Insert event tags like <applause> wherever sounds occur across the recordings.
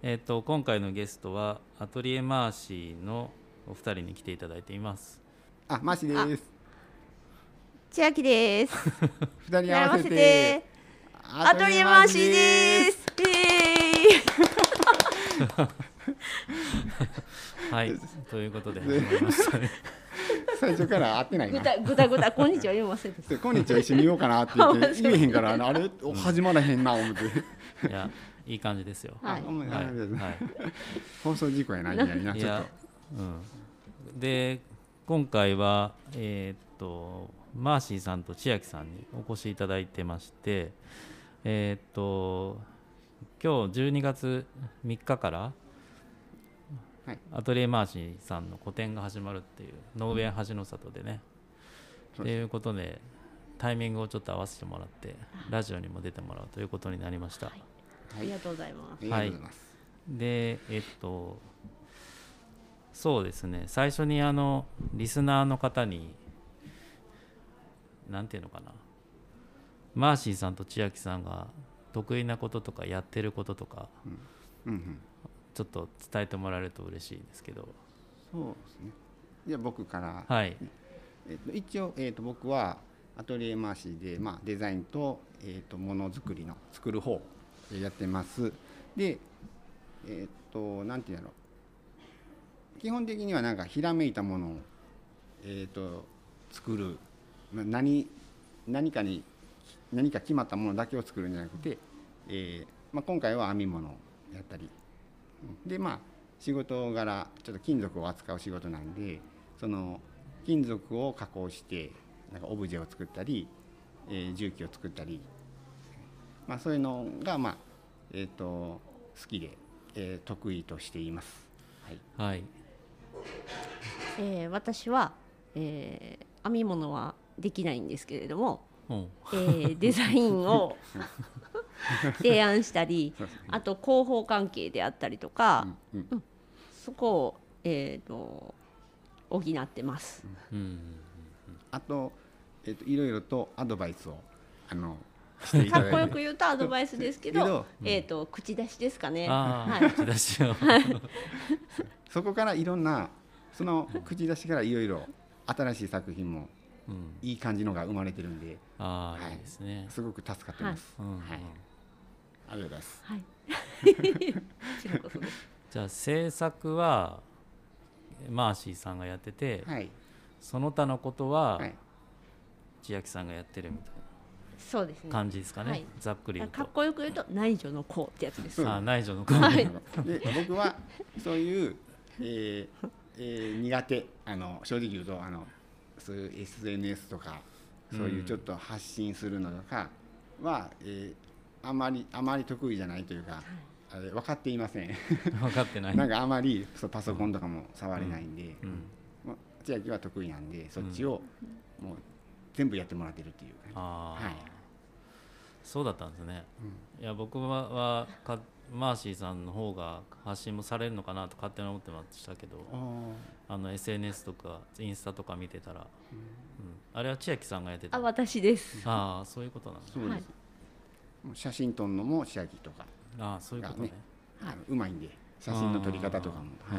えっ、と今回のゲストはアトリエマーシーのお二人に来ていただいています。あ、マシです。千秋です。<laughs> 二人合わせてて。アトリエマーシーです。イエーイ。<laughs> はい、ということで始まりましたね。<laughs> 最初から会ってないな。ぐたぐたぐたこんにちは言いませんでした。でこんにちは一緒に言おうかなって言って言えへんからあれお始まらへんな思って。いや、いい感じですよ。はいはい、<laughs> 放送事故やないきなりな。い、いちょっや、うん。で、今回はえーっとマーシーさんと千秋さんにお越しいただいてまして、えーっと今日12月3日から。はいアトリエマーシーさんの個展が始まるっていうノーウェー橋の里でね。そうということでタイミングをちょっと合わせてもらってラジオにも出てもらうということになりました。ありがとうございます。ありがとうござい。でえっとそうですね最初にあのリスナーの方になんていうのかなマーシーさんと千秋さんが得意なこととかやってることとかうんうん。ちょっと伝えてもらえると嬉しいですけどそうですね。じゃあ僕から。はいえっと一応えっと僕はアトリエマーシーでまあデザインとえっとものづくりの作る方をやってます。でえっとなんていうんだろう。基本的にはなんかひらめいたものをえっと作る何何かに何か決まったものだけを作るんじゃなくて、えーまあ、今回は編み物をやったりでまあ仕事柄ちょっと金属を扱う仕事なんでその金属を加工してなんかオブジェを作ったり、えー重機を作ったり、まあ、そういうのが、まあえー、と好きで、えー得意としています。はい。はい。えー私は、えー編み物はできないんですけれども、う。んえーデザインを <laughs> 提案したり、ね。あと広報関係であったりとか、うんうん。そこをえっ、と補ってます。うん。あと,、えー、といろいろとアドバイスをあのかっこよく言うとアドバイスですけど、けどえっ、と口出しですかね。口出しを、<laughs> そこからいろんなその口出しからいろいろ新しい作品もうん、いい感じのが生まれてるんでああ、はい。いいですね。すごく助かってます。うんうんはい、ありがとうございます。はい。<laughs> じゃあ制作はマーシーさんがやってて、はい、その他のことははい、千秋さんがやってるみたいそうですね。な感じですかね、はい。ざっくり言うと。かっこよく言うと内助の功ってやつです。あ内助の功、はい。で僕はそういう、えーえー苦手あの正直言うとあのそういう SNS とかそういうちょっと発信するのとかは、えーあまりあまり得意じゃないというか、あれ分かっていません。<laughs> 分かってない。なんかあまりそうパソコンとかも触れないんで、うん、まあ千秋は得意なんでそっちをもう全部やってもらってるっていう感じ、ああ、はい。そうだったんですね、いや僕ははかマーシーさんの方が発信もされるのかなと勝手に思ってましたけどああの SNS とかインスタとか見てたら、うん。あれは千秋さんがやってた？あ、私です。ああそういうことなんだ。そうです、はい。もう写真撮るのも千秋とか。ああそういうことね。あのうまいんで写真の撮り方とかも、は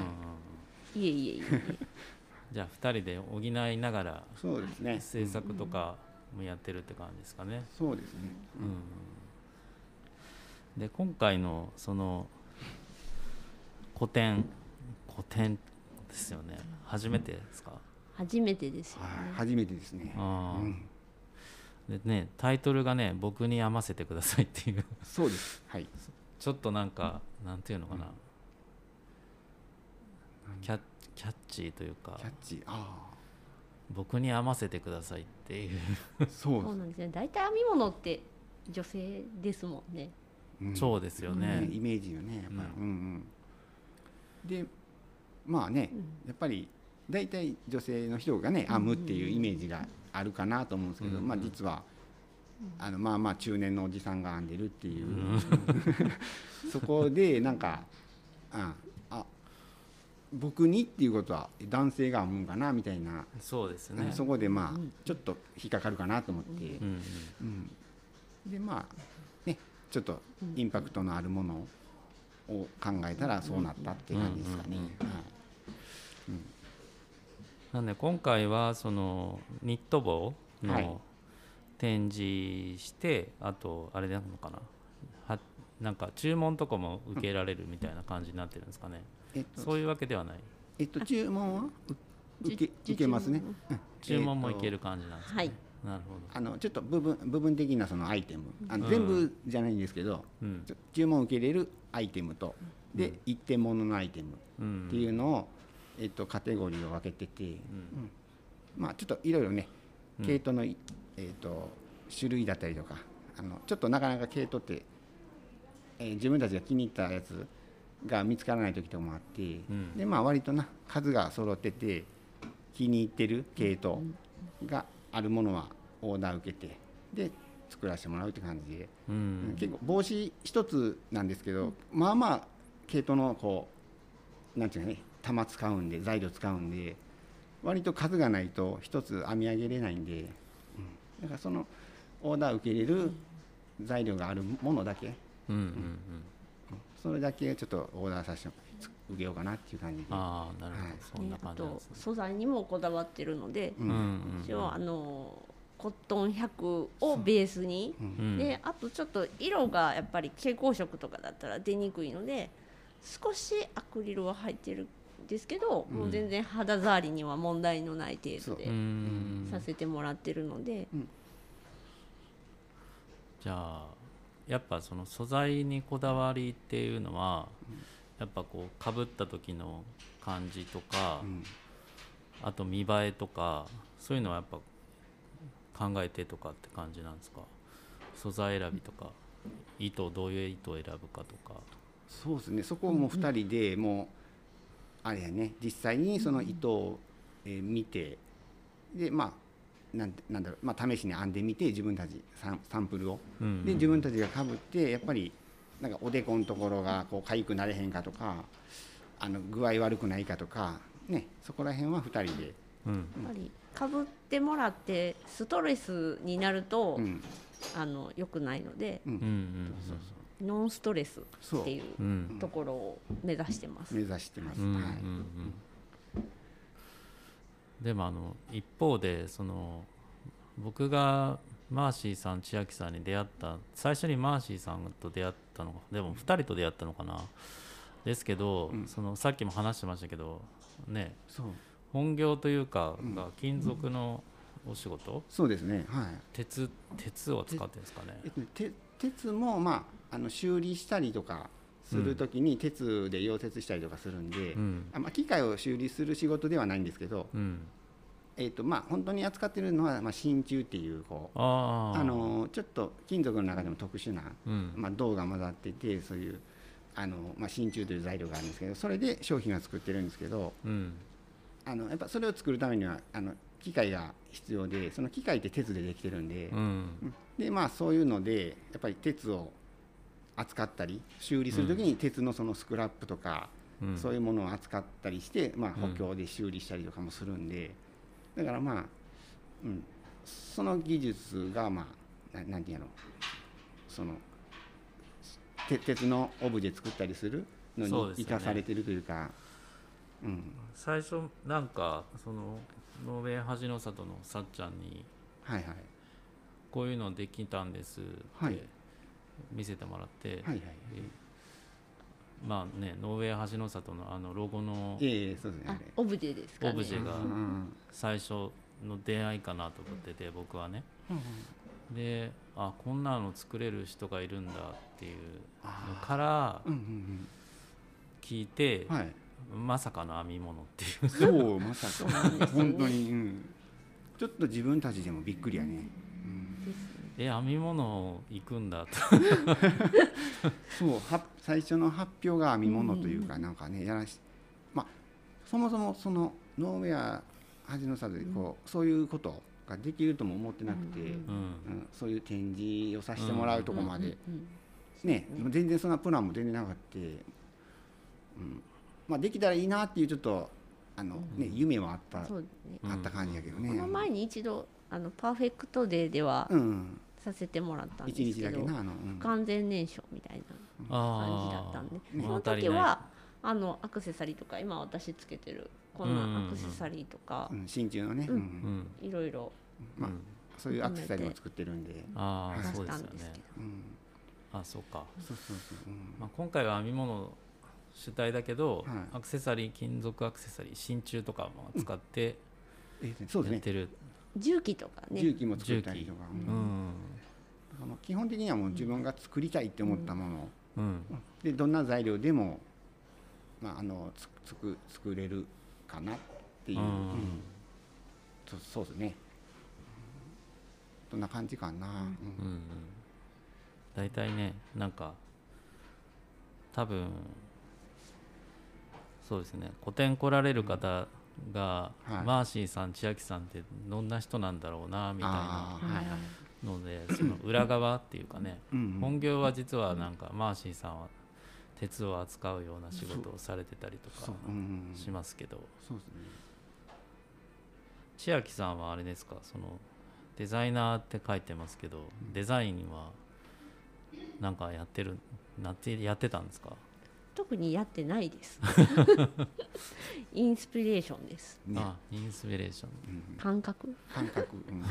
い。いえいえいえ。<laughs> じゃあ2人で補いながらそうですね。制作とかもやってるって感じですかね。そうですね、うん、で今回のその個展個展ですよね。初めてですか？初めてですよね。はい初めてですね。あーうん。でねタイトルがね「僕に編ませてください」っていう。そうです。はい。ちょっとなんかなんていうのかな、キャキャッチーというかキャッチあ僕に編ませてくださいっていう。あ <laughs> そうそうなんですね。大体編み物って女性ですもんね。うん。そうですよね。ねイメージよねやっぱり、うん。うんうん。でまあね、やっぱり大体女性の人がね編むっていうイメージがあるかなと思うんですけど、うんまあ実はあのまあまあ中年のおじさんが編んでるっていう、<laughs> そこでなんかああ僕にっていうことは男性が編むんかなみたいな、そうですね。そこでまあちょっと引っかかるかなと思って、うんうんでまあねちょっとインパクトのあるものをを考えたらそうなったって感じですかね。うんうんはい。なんで今回はそのニット帽はい。の展示して、あとあれなのかな。はなんか注文とかも受けられるみたいな感じになってるんですかね、えっとそういうわけではない。えっと注文は？う受けじ受けますね。うん。注文もいける感じなんですね、はい。なるほど。とあのちょっと部分部分的なそのアイテム。あのうん全部じゃないんですけど、うん。注文を受けれるアイテムとで、一点物のアイテムうん。っていうのを、えっと、カテゴリーを分けてて、うん。まあちょっといろいろねうん。毛糸のい、えっと種類だったりとかあのちょっとなかなか毛糸って、えー自分たちが気に入ったやつが見つからない時とかもあって、ん。でまあ割とな数が揃ってて気に入ってる毛糸があるものはオーダー受けてで作らせてもらうって感じで。ううん。ん結構帽子一つなんですけど、まあまあ毛糸のこうなんていうかね玉使うんで材料使うんで割と数がないと一つ編み上げれないんで、うん。だからそのオーダー受け入れる材料があるものだけ。うんうんうんそれだけちょっとオーダーさせて受けようかなっていう感じで、ああなるほど、はい。そんな感じね。素材にもこだわってるので、ううん。んうん一応あのコットン100をベースに、うん。であとちょっと色がやっぱり蛍光色とかだったら出にくいので少しアクリルは入ってるんですけど、もう全然肌触りには問題のない程度う。でん。させてもらってるので、じゃあやっぱその素材にこだわりっていうのは、やっぱこうかぶった時の感じとか、ん。あと見栄えとかそういうのはやっぱ考えてとかって感じなんですか？素材選びとか糸をどういう糸を選ぶかとか。そうですね。そこをもう2人でもうあれやね。実際にその糸を、えー見てでまあなんてなんだろう、まあ、試しに編んでみて自分たちサンサンプルを。うん。で自分たちがかぶってやっぱりなんかおでこのところがこう痒くなれへんかとかあの具合悪くないかとかねそこら辺は2人で、うん。やっぱりかぶってもらってストレスになると、うん。あの良くないのでうん。うんうんノンストレスっていう。うん。ところを目指してます。目指してます、うんうんうん。はいでもあの一方でその僕がマーシーさん千秋さんに出会った最初にマーシーさんと出会ったのがでも2人と出会ったのかな。ですけど、うん。そのさっきも話してましたけどね本業というかが金属のお仕事、そうですね。はい。鉄鉄を使ってるんですかね。えっとね、て鉄も、まあ、あの修理したりとかするときに鉄で溶接したりとかするんで、うん。あまあ、機械を修理する仕事ではないんですけど、うん。えっとまあ、本当に扱ってるのは、まあ、真鍮っていうこうあのちょっと金属の中でも特殊な、うん。まあ、銅が混ざっててそういうあの、まあ、真鍮という材料があるんですけどそれで商品は作ってるんですけどうん。あのやっぱそれを作るためにはあの機械が必要でその機械って鉄でできてるんで。うん。でまあそういうのでやっぱり鉄を扱ったり修理する時に鉄のそのスクラップとか、うん。そういうものを扱ったりして、まあ、補強で修理したりとかもするんで、だからまあ、うん、その技術がまあななんていうのそのて鉄のオブジェ作ったりするのに生かされてるというかうん。最初なんかそのノーウェー恥の里のさっちゃんにはいはい。こういうのできたんですっはい。て見せてもらって、はいはいえまあねノーウェー恥の里のあのロゴのええそうですね。オブジェですかね。オブジェがうんうん最初の出会いかなと思ってて僕はね。であこんなの作れる人がいるんだっていうのからうんうん聞いて、うんはい。まさかの編み物っていう。そうまさか。なんですよね。本当に、うん、ちょっと自分たちでもびっくりやね、え編み物行くんだ。とそうは最初の発表が編み物というか、なんかねやらしまあそもそもそのノーウェア恥のさでこう、そういうことができるとも思ってなくて、うんそういう展示をさせてもらうとこまで、うんね全然そんなプランも全然なかった、うん。まあ、できたらいいなっていうちょっとあの、ね夢はあった、そうね。あった感じやけどね。この前に一度あのパーフェクトデーではうんさせてもらったんですけど完全燃焼みたいな感じだったんでその時はあのアクセサリーとか今私つけてるこん。なアクセサリーとかうん、真鍮のね、いろいろまあうんそういうアクセサリーも作ってるんで、ああ出したんですけど。うん、あそうか、そうそうそう、うん。まあ、今回は編み物主体だけど、はい。アクセサリー金属アクセサリー真鍮とかも使ってえーそうですね。やってる、重機とかね。重機も作ったりとか、ううん。ん。あの基本的にはもう自分が作りたいって思ったもの。を、うん。でどんな材料でも、まあ、あのつつく作れるかなっていう、うん。うん。そそうですね。そん。な感じかな、うん。うんうん。大体ねなんか多分そうですね。個展来られる方が、はい。マーシーさん千秋さんってどんな人なんだろうなみたいなのでその裏側っていうかねうん。うん。本業は実はなんかマーシーさんは鉄を扱うような仕事をされてたりとかしますけど。千秋さんはあれですか？そのデザイナーって書いてますけどデザインはなんかやってるなってやってたんですか、特にやってないです。<laughs> インスピレーションです。ね。あインスピレーション。うん。感覚？感覚、うん。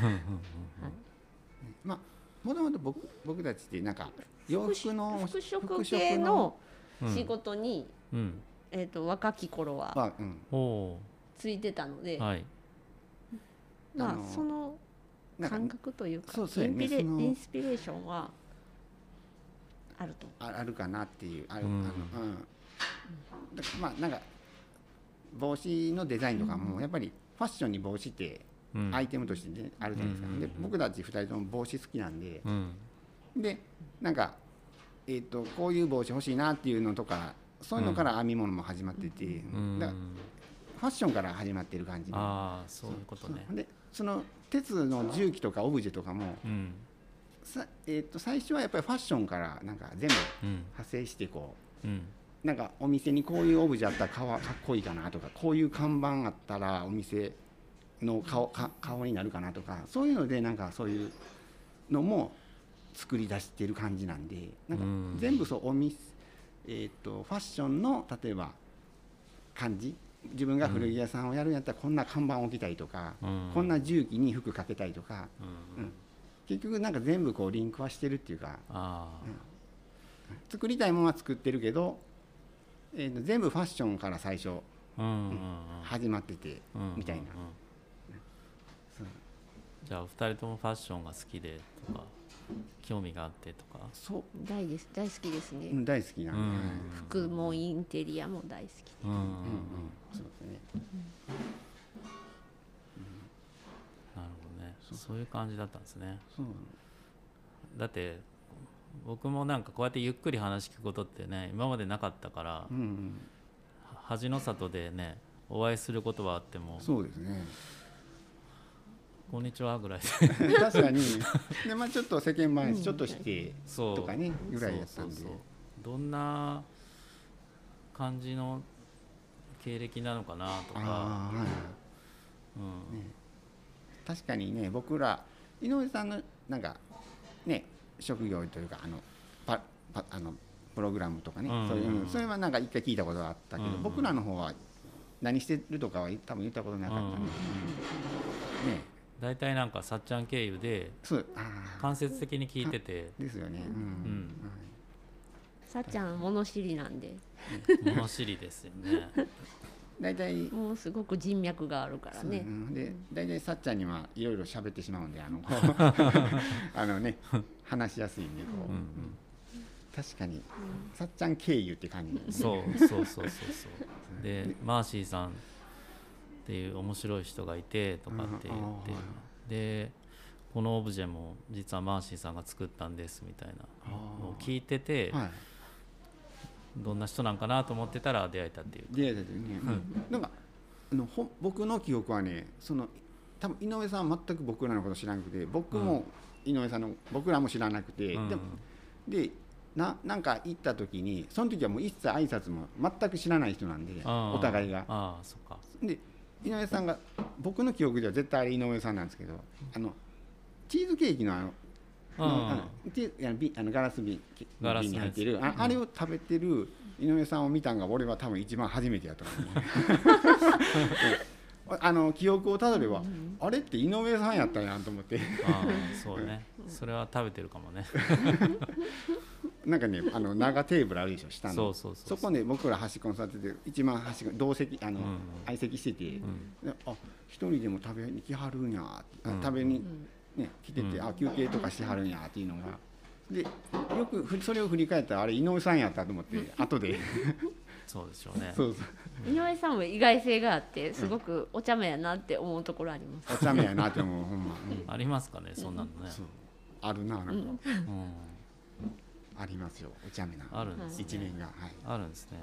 まあもともと僕僕たちってなんか洋服の服飾服系のうん。仕事に、うん。えー、と若き頃はは、うん、おおついてたので、ーはい。まああのその感覚というかそうそうやインピレねインスピレーションはあると。ああるかなっていう。ある、うん。あのうん。だからまあなんか帽子のデザインとかもやっぱりファッションに帽子ってうん。アイテムとして、ねあるじゃないですか、で僕たち2人とも帽子好きなんで。うん。でなんか、えー、とこういう帽子欲しいなっていうのとかそういうのから編み物も始まってて、うん。だからファッションから始まってる感じでああそういうことね。でその鉄の重機とかオブジェとかもうんさ、えー、と最初はやっぱりファッションからなんか全部うん派生してこううん。なんかお店にこういうオブジェあったらかわかっこいいかなとかこういう看板あったらお店の顔か顔になるかなとかそういうのでなんかそういうのも作り出してる感じなんでなんかうん。全部そうお店、えー、とファッションの例えば感じ自分が古着屋さんをやるんやったらこんな看板置きたいとか、うん。こんな重機に服かけたいとかうん。うん結局なんか全部こうリンクはしてるっていうか。あ作りたいものは作ってるけど、えーと全部ファッションから最初あうんうんうん。始まっててうんみたいな。うんうんじゃあお二人ともファッションが好きでとか興味があってとか。そう大です大好きですね、うん大好きなんで、うん。はい服もインテリアも大好き。うんうんうん。うんうんそうですねそういう感じだったんですね。そうだって僕もなんかこうやってゆっくり話聞くことってね今までなかったからうんうん。恥の里でねお会いすることはあってもそうですね「こんにちは」ぐらいで。<laughs> 確かに。で、まあ、ちょっと世間話ちょっとしてそう。とかねぐらいやったんで。どんな感じの経歴なのかなとか、はいうん確かにね僕ら井上さんのなんかね職業というかあのパパあのプログラムとかね、うん。そういううんそれはなんか一回聞いたことがあったけど、うん。僕らの方は何してるとかは多分言ったことなかったんで、うん。ね。大体なんかさっちゃん経由で間接的に聞いてて。あですよね。うん、ん。さっちゃん物知りなんで。物知りですよね大体もうすごく人脈があるからね。うん。で大体さっちゃんにはいろいろ喋ってしまうんであの <laughs> あのね話しやすいんでこう、うん確かにさっちゃん経由って感じうんそうそうそうそうそう。<laughs> でマーシーさんっていう面白い人がいてとかって言って。でこのオブジェも実はマーシーさんが作ったんですみたいなのを聞いててはいどんな人なんかなと思ってたら出会えたっていう出会えた時にね、なんかあのほ僕の記憶はねその多分井上さんは全く僕らのこと知らなくて僕も井上さんの僕らも知らなくて、うん。でもでななんか行った時にその時はもう一切挨拶も全く知らない人なんでお互いが。ああそっか。で井上さんが僕の記憶では絶対あれ井上さんなんですけどあのチーズケーキのあのうんあのであのびあのガラス瓶瓶に入っているああれを食べてる井上さんを見たんが俺は多分一番初めてやと思う。ね <laughs> あの記憶をたどれば、あれって井上さんやったんやんと思って。ああそうね。それは食べてるかもね。<laughs> なんかねあの長テーブルあるでしょ下の。そうそうそうそこね僕ら端っこに座ってて一番端っこ同席あの、うん。相席してて、うん。であ一人でも食べに来はるんやあうん。食べに、ね、来てて、うん。あ休憩とかしてはるんやっていうのが。でよくふそれを振り返ったらあれ井上さんやったと思って後で。<laughs> そうでしょうね。<laughs> そうそう。井上さんも意外性があってすごくお茶目やなって思うところあります、お茶目やなって思うほんま、う <laughs> んありますかねそんなのね。あるななんか、うん。ありますよお茶目なあるんですね。一面がはい。あるんですね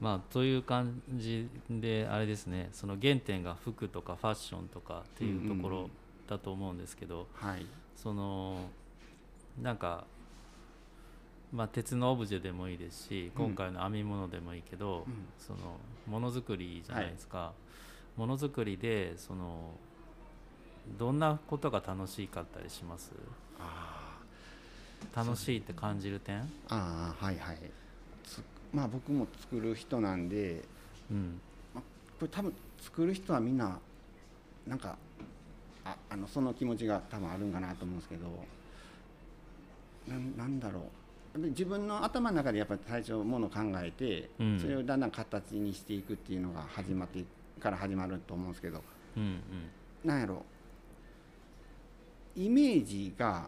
まあという感じであれですねその原点が服とかファッションとかっていうところうんうんうんだと思うんですけど、はい。そのなんかまあ鉄のオブジェでもいいですしうん。今回の編み物でもいいけど、うん。そのものづくりじゃないですか、ものづくりでそのどんなことが楽しかったりします？あ楽しいって感じる点？ーあーはいはい。つまあ僕も作る人なんでうん。これ多分作る人はみんななんかああのその気持ちが多分あるんかなと思うんですけどなんなんだろう。自分の頭の中でやっぱり最初ものを考えて、うん。それをだんだん形にしていくっていうのが始まってから始まると思うんですけどうんうん。なんやろ。イメージが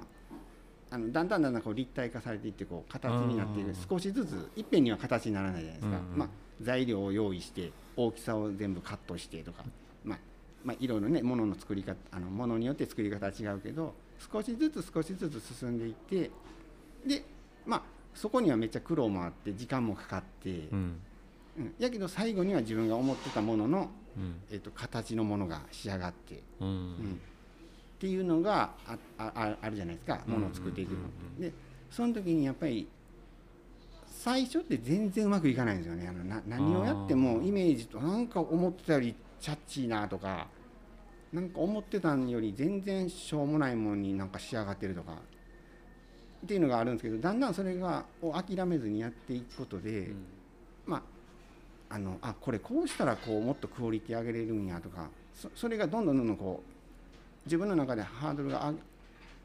あのだんだんだんだんこう立体化されていってこう形になっていくうん。少しずついっぺんには形にならないじゃないですか、うん。うんまあ、材料を用意して大きさを全部カットしてとか、まあまあ、いろいろねものの作り方あのものによって作り方は違うけど少しずつ少しずつ進んでいってでまあそこにはめっちゃ苦労もあって時間もかかって、うん。うん。やけど最後には自分が思ってたものの、うん。えっと形のものが仕上がって。うん。うんっていうのがああああるじゃないですか。ものを作っていくのでその時にやっぱり最初って全然うまくいかないんですよね。あのな何をやってもイメージとなんか思ってたよりチャッチーなとかなんか思ってたんより全然しょうもないものになんか仕上がってるとかっていうのがあるんですけどだんだんそれがを諦めずにやっていくことで、うん。まああのあこれこうしたらこうもっとクオリティ上げれるんやとかそそれがどんどんどんどんこう自分の中でハードルがあ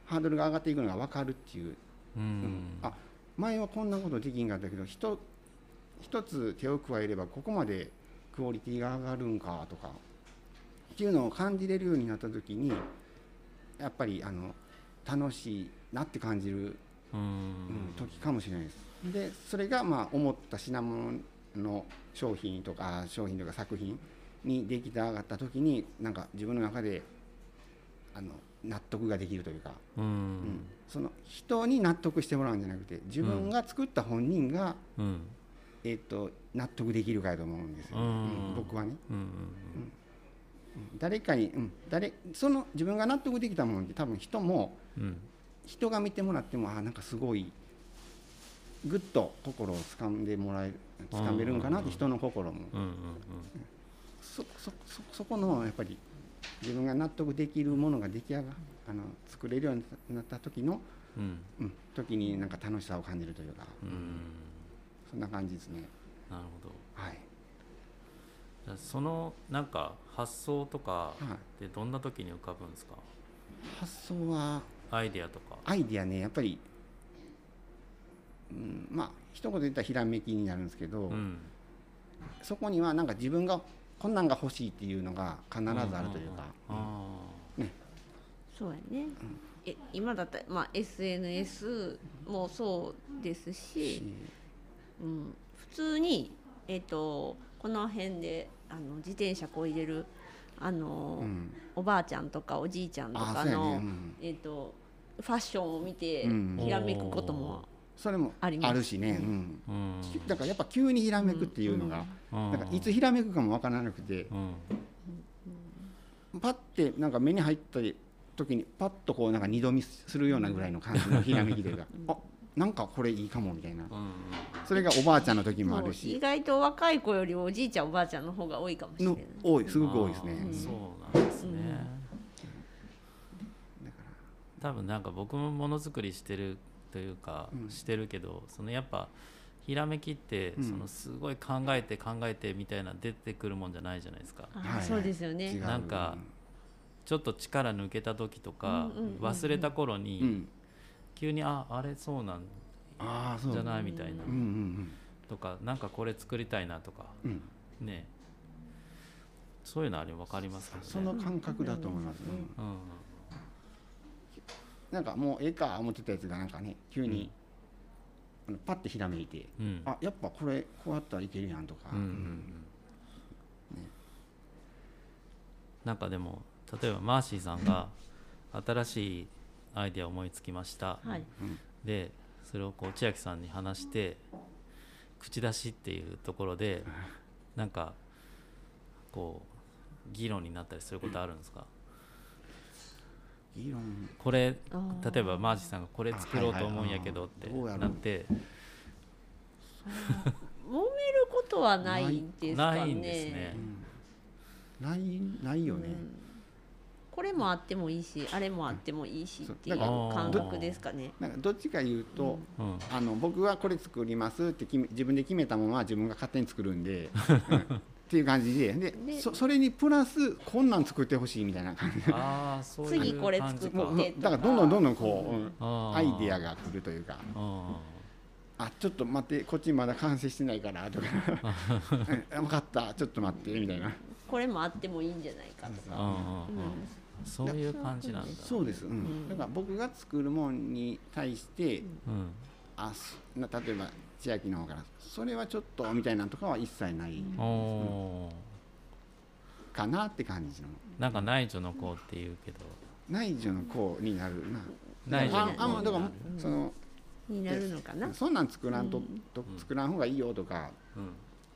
ハードルが上がっていくのが分かるっていう、ううん。んあ前はこんなことできんかったけど一一つ手を加えればここまでクオリティが上がるんかとかっていうのを感じれるようになった時にやっぱりあの楽しいなって感じるうん。うん時かもしれないです。でそれがまあ思った品物の商品とか商品とか作品に出来上がった時になんか自分の中であの納得ができるというか、ううん。んその人に納得してもらうんじゃなくて自分が作った本人が、うん。えー、と納得できるかやと思うんですよ、うん。うん。僕はね。うんうん誰かに、うん、誰その自分が納得できたものって多分人もうん。人が見てもらってもあなんかすごいぐっと心を掴んでもらえる掴めるんかなって人の心も。そそそこのやっぱり自分が納得できるものが出来上があの作れるようになった時の、うん。うん、時になんか楽しさを感じるというか、うん。そんな感じですね。なるほど。はい。そのなんか発想とかはい。ってどんな時に浮かぶんですか？発想はアイデアとか。アイディアねやっぱり、うん、まあ一言で言ったらひらめきになるんですけど、うん。そこにはなんか自分がこんなんが欲しいっていうのが必ずあるというか、あそうやね、え今だったら、まあ、SNS もそうですし、うん、普通に、えー、とこの辺であの自転車こいでるあの、うん。おばあちゃんとかおじいちゃんとかの、ね。うん。えー、とファッションを見てうん。ひらめくこともそれもあるしね、うん。ーうん。だからやっぱ急にひらめくっていうのが、うん。なんかいつひらめくかもわからなくてうん。パッてなんか目に入った時にパッとこうなんか二度見するようなぐらいの感じのひらめきというかあなんかこれいいかもみたいな。うん。それがおばあちゃんの時もあるし。外と若い子よりおじいちゃんおばあちゃんの方が多いかもしれなのい。多いすごく多いですね。あーそうなんですね。多分なんか僕もものづくりしてるというか、うん。してるけどそのやっぱひらめきって、うん。そのすごい考えて考えてみたいな出てくるもんじゃないじゃないですか。そうですよ違ねうなんかちょっと力抜けた時とか、忘れた頃に、うん。急にああれそうなんああそう。じゃないみたいな、とかなんかこれ作りたいなとかね。そういうのあれ分かりますかね。その感覚だと思います、うんうんなんかもうええか思ってたやつがなんかね急に、あのパッてひらめいて、うん。あやっぱこれこうやったらいけるやんとか、うんうんうん。なんかでも例えばマーシーさんが新しいアイデアを思いつきました、はい。でそれをこう千秋さんに話して口出しっていうところでなんかこう議論になったりすることあるんですか？これ例えばマーシーさんがこれ作ろうと思うんやけどっあてなって。揉めることはないですかね。ないんですね。ないないよね、うん。これもあってもいいしあれもあってもいいしっていう感覚ですかね。なんかどっちか言うと、うん。あの僕はこれ作りますって自分で決めたものは自分が勝手に作るんで、う <laughs> んっていう感じでででそそれにプラスこんなん作ってほしいみたいな感じ。ああそういう次これ作ってだからどんどんどんどんこう、アイデアが来るというか。ああちょっと待ってこっちまだ完成してないからとか。う <laughs> ん分かったちょっと待ってみたいな。これもあってもいいんじゃないかとか、そういう感じなんだ。そうです、うん。ん。だから僕が作るもんに対してうんあすな例えば千秋の方からそれはちょっとみたいなのとかは一切ないかなって感じの。なんか内助の子っていうけど。内助の子になるな。内助の子ああまあだからになるそのになるのかな？そんなん作らんと,、と作らん方がいいよとか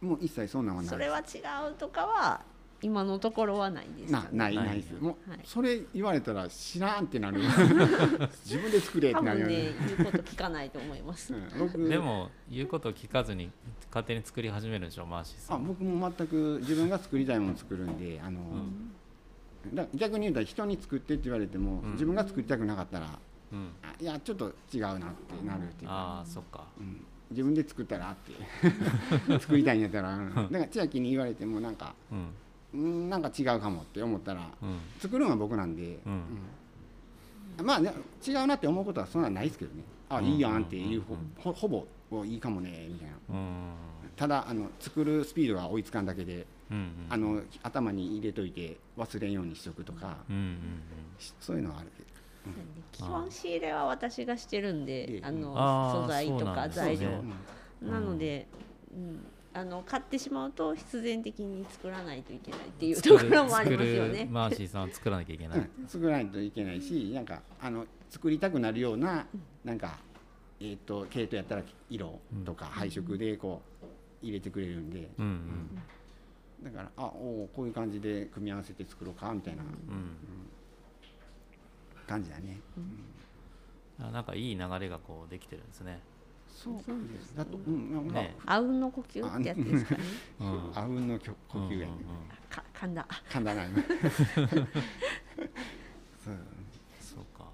うん。もう一切そんなんはない。それは違うとかは今のところはないですかね。なないないです。もう、はい。それ言われたら知らんってなる <laughs> 自分で作れっ多てなる分ね。よね言うこと聞かないと思います。うん僕でも言うことを聞かずに勝手に作り始めるでしょマーシーさん。あ僕も全く自分が作りたいものを作るんであの、だ逆に言うたら人に作ってって言われても、うん。自分が作りたくなかったらうん。あいやちょっと違うなってなるっていう。か、ああそっか。うん、自分で作ったらって。<laughs> 作りたいんやったら、うん、<laughs> だから千秋に言われてもなんかうんうんなんか違うかもって思ったらうん。作るのは僕なんで、うん。うん。まあ、ね、違うなって思うことはそんなんないですけどね。あ、うん。いいやんっていううんほほぼおいいかもねみたいな。うん。ただあの作るスピードが追いつかんだけでうんうんあの頭に入れといて忘れんようにしとくとか、うんうんしそういうのはある。けど基本仕入れは私がしてるんええ。であの素材とか材料。ね。なので、うん、あの買ってしまうと必然的に作らないといけないっていうところもありますよね。マーシーさんは作らなきゃいけない、うん、作らないといけないしなんかあの作りたくなるようななんか、えー、と毛糸やったら色とか配色でこう入れてくれるんで。うんうん。だからあおーこういう感じで組み合わせて作ろうかみたいな。うん。感じだね。あなんかいい流れがこうできてるんですね、そう。です。だと、うん。なんかね。あうんの呼吸ってやつですかね。うん。あうんの呼呼吸やね、うんうんうんか噛んだ。噛んだな今そうそうか。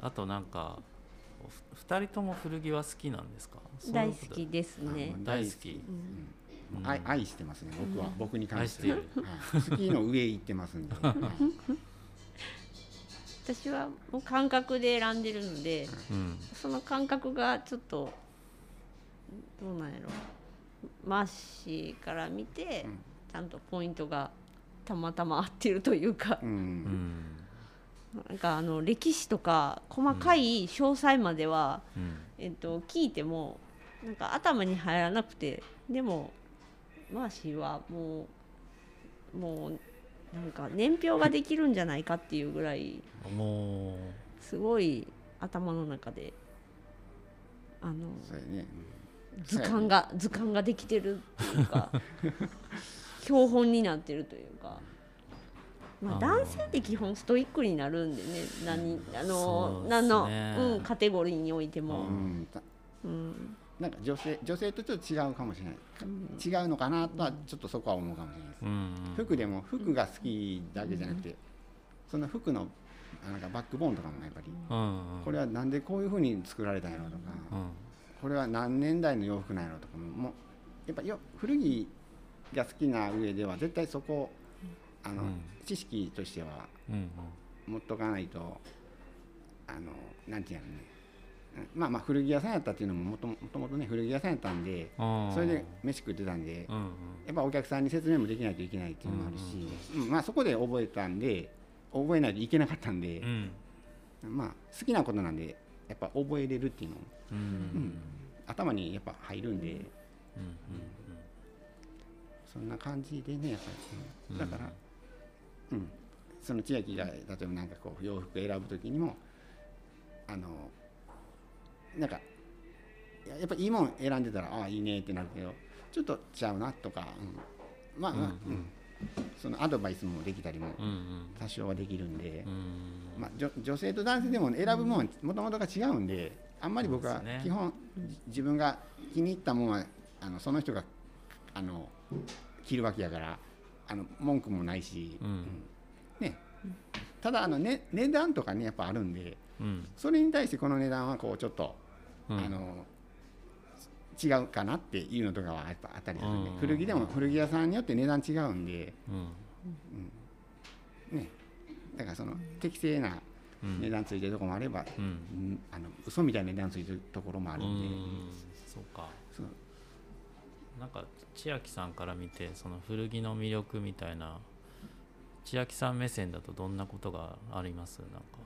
あとなんかおふ二人とも古着は好きなんですか？大好きですね。大好き。うん。うん。愛愛してますね僕は、僕に関して。愛してはい。好きの上行ってますんで、は <laughs> い私はもう感覚で選んでるので、うん。その感覚がちょっとどうなんやろ。マッシーから見て、うん。ちゃんとポイントがたまたま合ってるというか。う、うん。んなんかあの歴史とか細かい詳細までは、うん。えっと、聞いてもなんか頭に入らなくてでもマーシーはもうもうなんか年表ができるんじゃないかっていうぐらいすごい頭の中であの図鑑が図鑑ができてるっていうか <laughs> 標本になってるというか。まあ、男性って基本ストイックになるんでね。何あの、ね。何の、うん、カテゴリーにおいてうも、ん。たうんなんか女性女性とちょっと違うかもしれない、違うのかなとはちょっとそこは思うかもしれないです、うん。服でも服が好きだけじゃなくて、その服のなんかバックボーンとかもやっぱりうんうん。これはなんでこういうふうに作られたんやろとか、うん。これは何年代の洋服なんやろとかももうやっぱよ古着が好きな上では絶対そこあの、うん。知識としてはうんうん。持っとかないとあのなんていうのね。うんまあまあ古着屋さんやったっていうのももともともとね古着屋さんやったんでそれで飯食ってたんでうんうん。やっぱお客さんに説明もできないといけないっていうのもあるし、うんまあそこで覚えたんで覚えないといけなかったんでう、んまあ好きなことなんでやっぱ覚えれるっていうのもうん。うん。頭にやっぱ入るんでうん。そんな感じでねやっぱり、うん。だから、うん、その千秋が例えばなんかこう洋服選ぶ時にもあのなんかいややっぱいいもん選んでたらああいいねってなるけどちょっとちゃうなとか、うん。まあまあ、うんうん。そのアドバイスもできたりもうんうん。多少はできるんでう、んまあ、女女性と男性でも選ぶもんはもともとが違うんであんまり僕は基本、じ自分が気に入ったもんはあのその人があの着るわけやからあの文句もないし、うん。ね、ただあの、ね、値段とかねやっぱあるんでうん。それに対してこの値段はこうちょっと、うん。あの違うかなっていうのとかはやっぱあったりするんで、うん。古着でも古着屋さんによって値段違うんで、うん。ね、だからその適正なうん。値段ついてるところもあれば、うん。うんあの嘘みたいな値段ついてるところもあるんで、うん。そうか。そう。なんか千秋さんから見てその古着の魅力みたいな千秋さん目線だとどんなことがありますなんかうん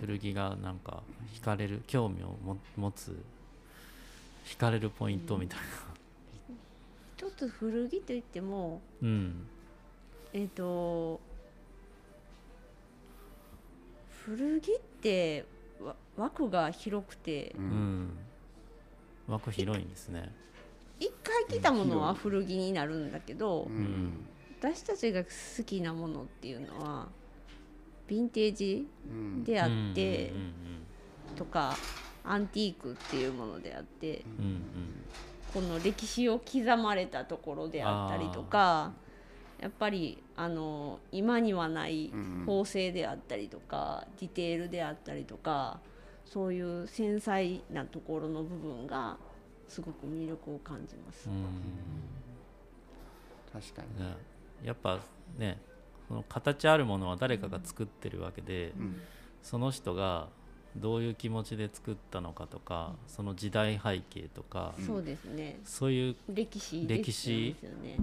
古着がなんか惹かれる興味をも持つ惹かれるポイントみたい一つ古着といってもなうん。えっ、と古着ってわ枠が広くてううん。ん枠広いんですね。一回着たものは古着になるんだけど、うんん。私たちが好きなものっていうのはヴィンテージうん。であってうんとかアンティークっていうものであってこの歴史を刻まれたところであったりとかやっぱりあの今にはないうん縫製であったりとかディテールであったりとかそういう繊細なところの部分がすごく魅力を感じます。う。ん。確かに、ね。やっぱねその形あるものは誰かが作ってるわけで、うん。その人がどういう気持ちで作ったのかとかその時代背景とか、そうですね。そういう歴史歴史ですよね。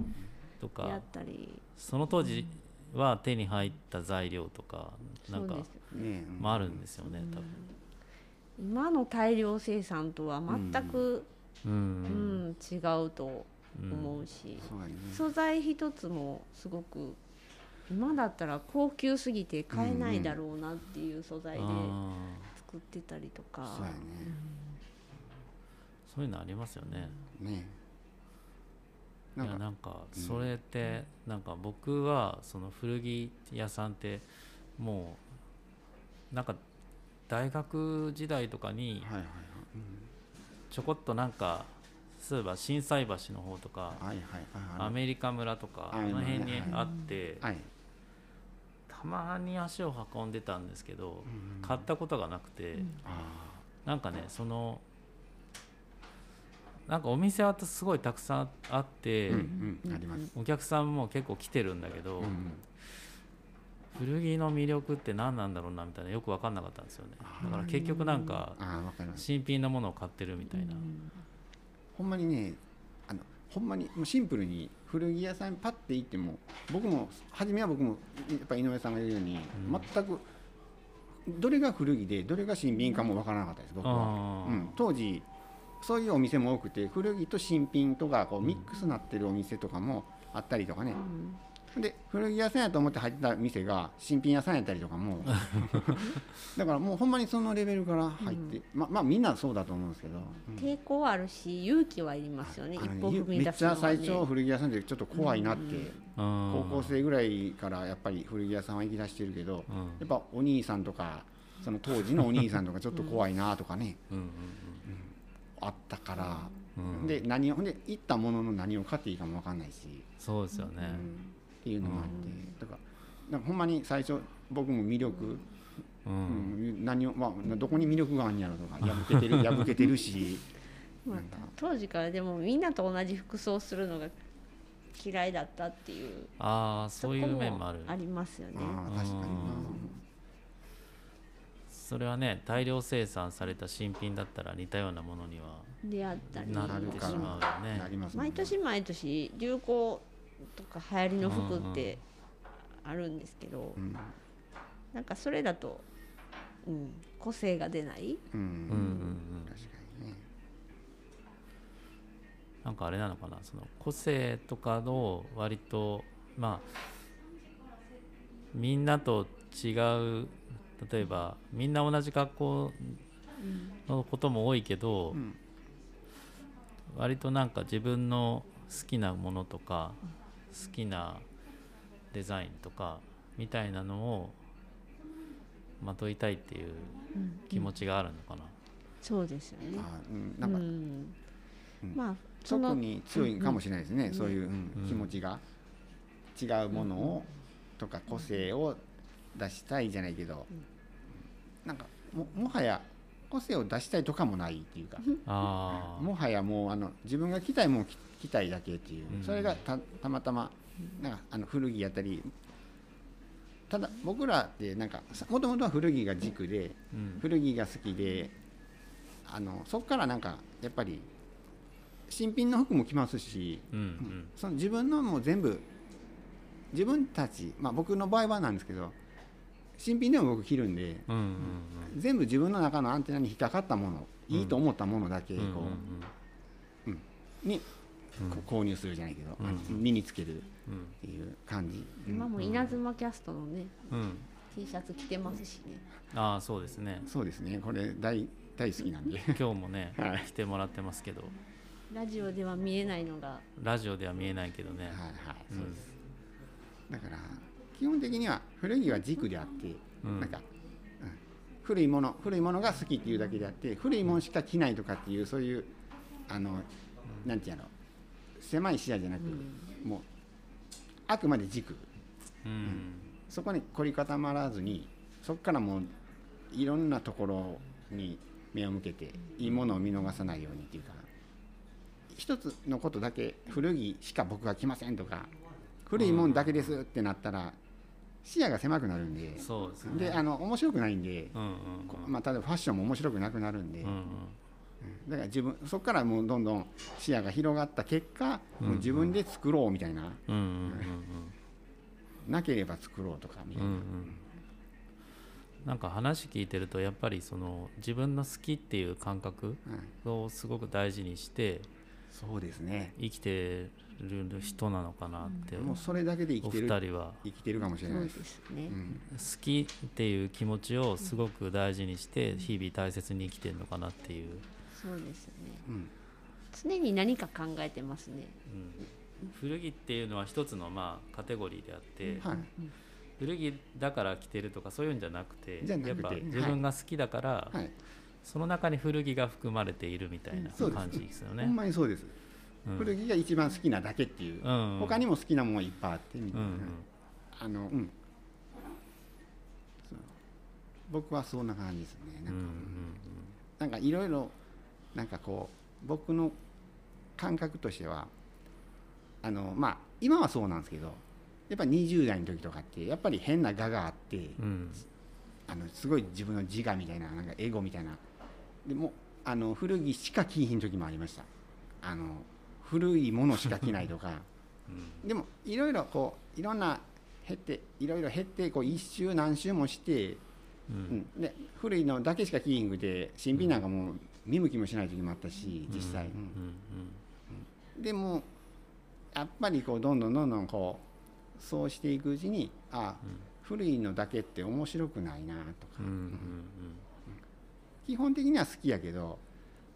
とかったり。その当時は手に入った材料とかなんかね。あるんですよね多分。今の大量生産とは全く、ううん。ん違うと思うし、そうやね。素材一つもすごく今だったら高級すぎて買えないだろうなっていう素材であ作ってたりとか、そうやね。ーそういうのありますよね。ね。いなんかやなんかそれってなんか僕はその古着屋さんってもうなんか大学時代とかにちょこっとなんかそういえば心斎橋の方とかアメリカ村とかああの辺にはいあってはいたまに足を運んでたんですけどうん買ったことがなくてあなんかねそのなんかお店はすごいたくさんあって、ーうんうん。あります。お客さんも結構来てるんだけど、うんうん。古着の魅力って何なんだろうなみたいなよく分かんなかったんですよね。だから結局なんか新品のものを買ってるみたいな、ほんまにねほんまにもうシンプルに古着屋さんにパッて行っても僕も初めは僕もやっぱ井上さんが言うように、うん。全くどれが古着でどれが新品かもわからなかったです僕は、うん、当時そういうお店も多くて古着と新品とかこうミックスになってるお店とかもあったりとかね、で古着屋さんやと思って入ってた店が新品屋さんやったりとかも。<laughs> だからもうほんまにそのレベルから入って、ままあみんなそうだと思うんですけど、うん。抵抗あるし勇気はいりますよねね一歩踏み出すのは、ね、最初古着屋さんでちょっと怖いなって、高高校生ぐらいからやっぱり古着屋さんは行き出してるけど、うん。やっぱお兄さんとかその当時のお兄さんとかちょっと怖いなとかね、うんうんあったから、うん。うんで何をで行ったものの何を買っていいかも分かんないし。そうですよね、っていうのもあって、だからなんかほんまに最初僕も魅力、ううんん何をまあどこに魅力があるんやろとか破けてる <laughs> 破けてるし <laughs> まあ当時からでもみんなと同じ服装をするのが嫌いだったっていうああそういう面もある。ありますよね。確かにな。それはね大量生産された新品だったら似たようなものにはであったり。なってしまうよね。ね。毎年毎年流行とか流行りの服ってあるんですけど、うん。なんかそれだと、うん、個性が出ない。うん。うんうんうん。確かにね。なんかあれなのかなその個性とかの割とまあみんなと違う例えばみんな同じ学校のことも多いけど、うん。割となんか自分の好きなものとか好きなデザインとかみたいなのをまといたいっていう気持ちがあるのかな。そうですよね。あうんなんかうん。うん。まあ特に強いかもしれないですね、そういう、うんうん。気持ちが。違うものを、とか個性を出したいじゃないけど、なんかももはや個性を出したいとかもないっていうか、ああもはやもうあの自分が着たいもん着着たいだけっていう、うん。それがたたまたまなんかあの古着やったり。ただ僕らってなんかもともとは古着が軸でうん。古着が好きであのそこからなんかやっぱり新品の服も着ますし、その自分のも全部自分たち、まあ、僕の場合はなんですけど新品でも僕着るんで全部自分の中のアンテナに引っかかったものいいと思ったものだけこう。んうんう、にこ購入するじゃないけど、身につけるっうんていう感じ、うん。今も稲妻キャストのねうん。うん T シャツ着てますしね。ああそうですね。そうですね。これ大大好きなんで。<laughs> 今日もねはい。来てもらってますけど。ラジオでは見えないのが。ラジオでは見えないけどね。はいはい。うん。そうです、だから基本的には古着は軸であって、うん。なんか、うん。古いもの古いものが好きっていうだけであって古いものしか着ないとかっていうそういうあの、なんていうの狭い視野じゃなく、もうあくまで軸。うん。そこに凝り固まらずにそこからもういろんなところに目を向けていいものを見逃さないようにっていうか一つのことだけ古着しか僕は着ませんとか古いもんだけですってなったら視野が狭くなるんでそうですね。であの面白くないんで、うんうんこうまあ、例えばファッションも面白くなくなるんで、うんうんだから自分そこからもうどんどん視野が広がった結果、うん。もう自分で作ろうみたいな。うんうんうんなければ作ろうとかみたいな。うんうんなんか話聞いてるとやっぱりその自分の好きっていう感覚うん。をすごく大事にしてそうですね。生きてる人なのかなって、もうそれだけで生おきてる二人は。生きてるかもしれないです。ですね。うん。好きっていう気持ちをすごく大事にして日々大切に生きてるのかなっていう、そうですね。うん。常に何か考えてますね。うん、古着っていうのは一つのまあカテゴリーであって、はい。古着だから着てるとかそういうんじゃなくてやっぱ自分が好きだから、はい、その中に古着が含まれているみたいな感じですよね。ほんまにそうです、うん。古着が一番好きなだけっていう、うん。他にも好きなものはいっぱいあってみたいな、うんうんあのうん。僕はそんな感じですね。なんかいろいろなんかこう僕の感覚としてはあのまあ今はそうなんですけどやっぱり20代の時とかってやっぱり変な我があって、うん。あのすごい自分の自我みたいななんかエゴみたいな。でもあの古着しか着いひん時もありました。あの古いものしか着ないとか。<laughs> うん。でもいろいろこういろんな減っていろいろ減ってこう一周何周もして、ううん。ん、で古いのだけしか着ひんくて新品なんかもう見向きもしない時もあったし実際、うんうんでもやっぱりこうどんどんどんどんこうそうしていくうちにあ古いのだけって面白くないなとか、うんうん基本的には好きやけど、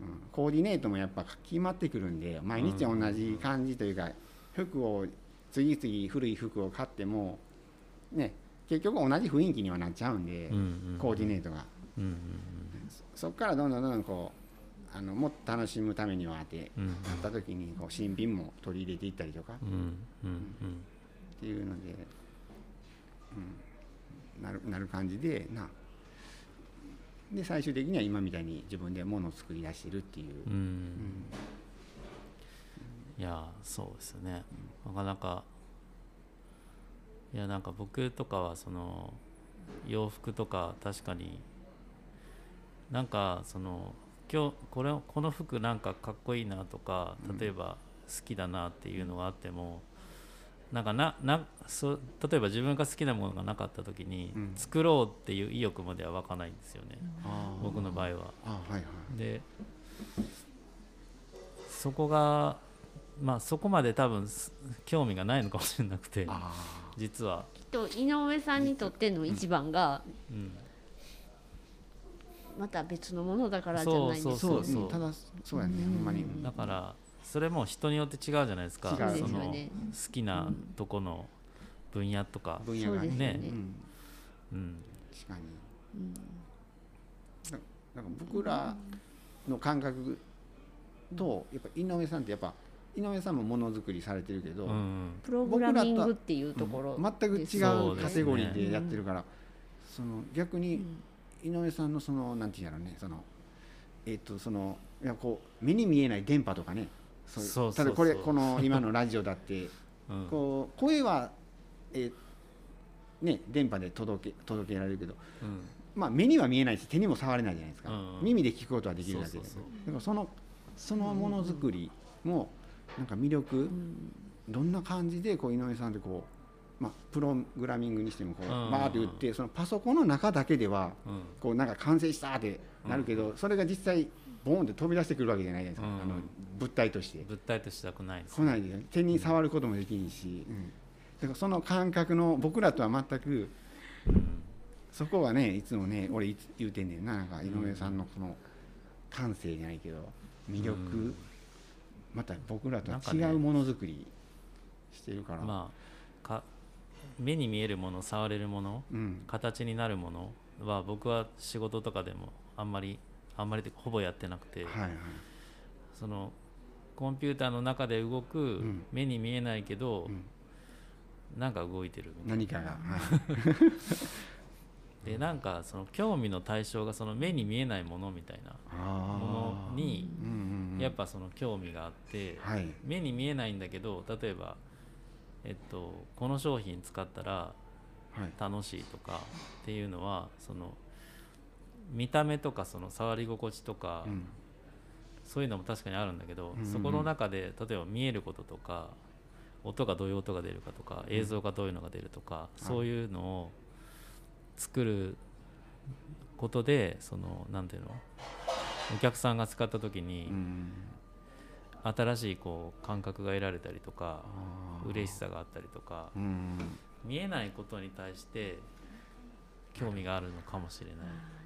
うん、コーディネートもやっぱ決まってくるんで毎日同じ感じというか、服を次々古い服を買ってもね結局同じ雰囲気にはなっちゃうんで、うんうん。コーディネートが。うんうんそこからどんどんどんどんこうあのもっと楽しむためにはってうん。なった時にこう新品も取り入れていったりとか。っていうので、うん、なるなる感じでな。で最終的には今みたいに自分で物を作り出してるっていう、うん、うん。いやそうですよね。なかなか。いやなんか僕とかはその洋服とか確かになんかその今日これこの服なんかかっこいいなとか例えば好きだなっていうのがあっても、なんかななそ例えば自分が好きなものがなかった時に、うん。作ろうっていう意欲までは湧かないんですよね、あー。僕の場合は。あはいはい。でそこがまあそこまで多分す興味がないのかもしれなくてあ実は、きっと井上さんにとっての一番がうん、また別のものだからじゃないですそうそうう。んただそうやねほんまに。だからそれも人によって違うじゃないですか。違うそのよね。好きなとこの分野とか、分野がね。そうん、うん。確かに。だなんか僕らの感覚とやっぱ井上さんってやっぱ井上さんもものづくりされてるけど、うんプログラミングっていうところ、全く違うカテゴリーでやってるからその逆に井上さんのそのなんていうんやろうねそのえっ、とそのいやこう目に見えない電波とかね。そうただこれこの今のラジオだって <laughs> うん。こう声は、えーね、電波で届け届けられるけど、うん。まあ、目には見えないし手にも触れないじゃないですか、うん。耳で聞くことはできるだけでだから。そのそのものづくりもなんか魅力、どんな感じでこう井上さんってこう、まあ、プログラミングにしてもこううん。バーって打ってそのパソコンの中だけではうん。こうなんか完成したってなるけど、それが実際ボーンって飛び出してくるわけじゃないじゃないですか、うん。あの物体として。物体としたくないです来ないでよ手に触ることもできんし、だからその感覚の僕らとは全くうん。そこはねいつもね俺いつ言うてんねんな。なんか井上さんのこの感性じゃないけど魅力、うん。また僕らとは違うものづくりしてるから、まあか目に見えるもの触れるものうん。形になるものは僕は仕事とかでもあんまりあんまりほぼやってなくて、はいはい。そのコンピューターの中で動く、ん。目に見えないけど、うん。なんか動いてるみたいな。何かが、はい。でなんかその興味の対象がその目に見えないものみたいなあものにーうんうんうん。やっぱその興味があって、はい。目に見えないんだけど例えば、えっと、この商品使ったらはい。楽しいとかっていうのはその見た目とかその触り心地とか、うん。そういうのも確かにあるんだけど、うんうんそこの中で例えば見えることとか音がどういう音が出るかとか映像がどういうのが出るとか、そういうのを作ることでそのなんていうのお客さんが使った時にうん新しいこう感覚が得られたりとか嬉しさがあったりとかうん。見えないことに対して興味があるのかもしれない。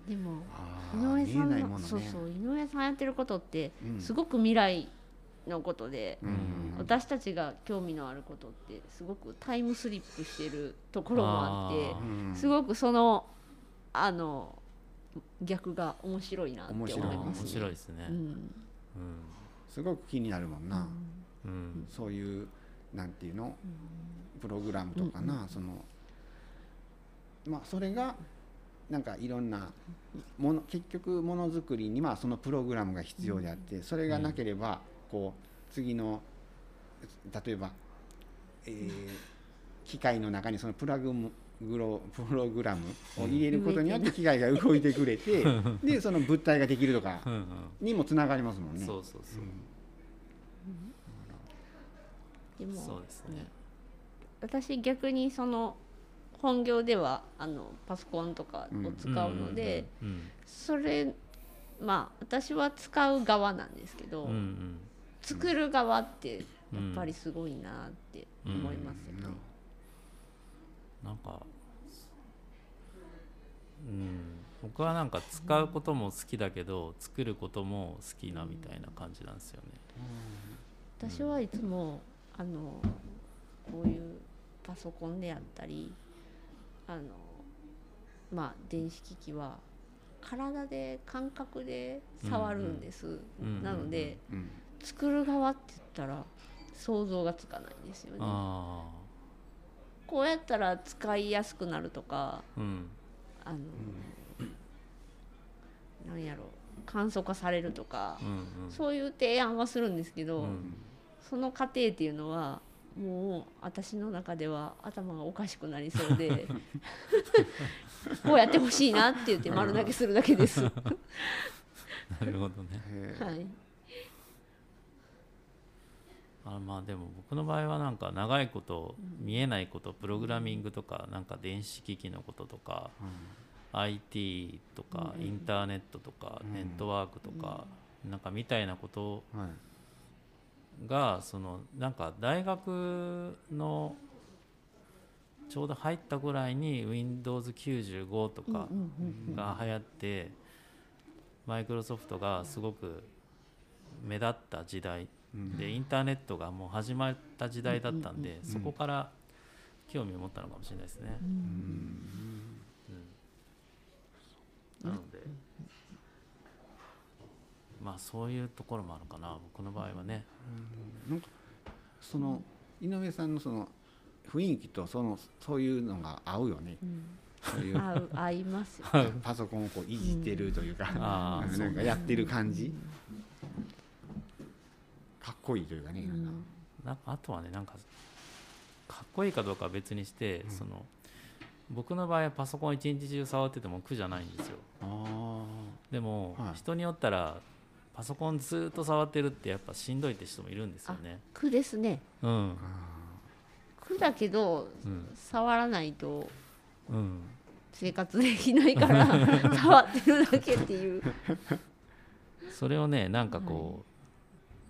でもあ井上さんー見えないものね。のそうそう井上さんやってることってうん。すごく未来のことで、うん。私たちが興味のあることってすごくタイムスリップしてるところもあってあうんすごくそのあの逆が面白いなって思いますね。面白いですね。うん。うんすごく気になるもんな、うん。そういうなんていうの？プログラムとかな、そのまあそれがなんかいろんなもの結局ものづくりにはそのプログラムが必要であってそれがなければこう次の例えば、えー機械の中にそのプラグムグロプログラムを入れることによって機械が動いてくれてでその物体ができるとかにもつながりますもんね。そうそうそう、でもそうですね。私逆にその本業ではあのパソコンとかを使うので、うんそれまあ私は使う側なんですけど、うんうん。作る側ってやっぱりすごいなって思いますよね。なんか、うん、僕はなんか使うことも好きだけど、作ることも好きなみたいな感じなんですよね。私はいつもあのこういうパソコンであったりあのまあ電子機器は体で感覚で触るんです、うんなので、うん作る側って言ったら想像がつかないんですよね。あこうやったら使いやすくなるとかうん。あの、なんやろ簡素化されるとか、うんうん。そういう提案はするんですけど、うん。その過程っていうのはもう私の中では頭がおかしくなりそうで <laughs> こうやってほしいなって言って丸投げするだけです。は <laughs> なるほどね。へい、あまあでも僕の場合はなんか長いこと見えないことプログラミングとかなんか電子機器のこととか IT とかインターネットとかネットワークとかなんかみたいなことがそのなんか大学のちょうど入ったぐらいに Windows95 とかが流行ってマイクロソフトがすごく目立った時代でインターネットがもう始まった時代だったんでそこから興味を持ったのかもしれないですね。うん。なのでまあそういうところもあるかな。僕の場合はね。なんかその井上さんのその雰囲気とそのそういうのが合うよね、そういう。合う合いますよ。<laughs> パソコンをこういじってるというか、あーなんかやってる感じ、かっこいいというかね、なん。かなんかあとはねなんかかっこいいかどうかは別にして、その僕の場合はパソコン一日中触ってても苦じゃないんですよ。あでも、はい。人によったらパソコンずっと触ってるってやっぱしんどいって人もいるんですよね。苦ですね。うん。苦だけどうん。触らないとうん。生活できないから <laughs> 触ってるだけっていう。それをねなんかこう、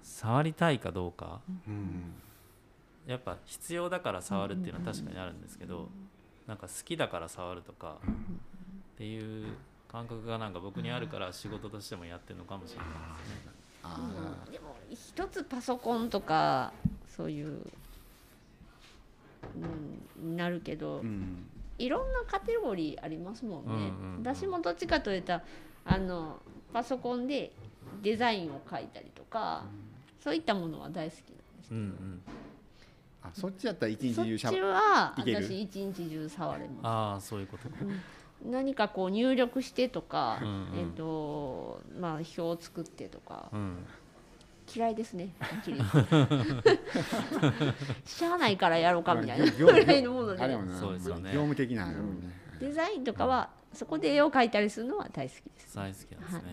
触りたいかどうかーうん。やっぱ必要だから触るっていうのは確かにあるんですけど、なんか好きだから触るとかっていう感覚がなんか僕にあるから仕事としてもやってるのかもしれないですね。あでも一つパソコンとかそういう、うん、なるけど、ーうん。いろんなカテゴリーありますもんね、うん。うんうん私もどっちかというとあのパソコンでデザインを描いたりとか、そういったものは大好きなんですうんうん、あそっちやったら一日そっち中しゃべはいける？私一日中触れまああそういうこと。か。す何かこう入力してとか、うんうん。えっ、とまあ表を作ってとか。うん、嫌いですね <laughs> しゃあないからやろうかみたいな。業ぐらいのもので。あれもなそうですよね。業務的なのもね、デザインとかはそこで絵を描いたりするのは大好きです。大好きなんですね。はい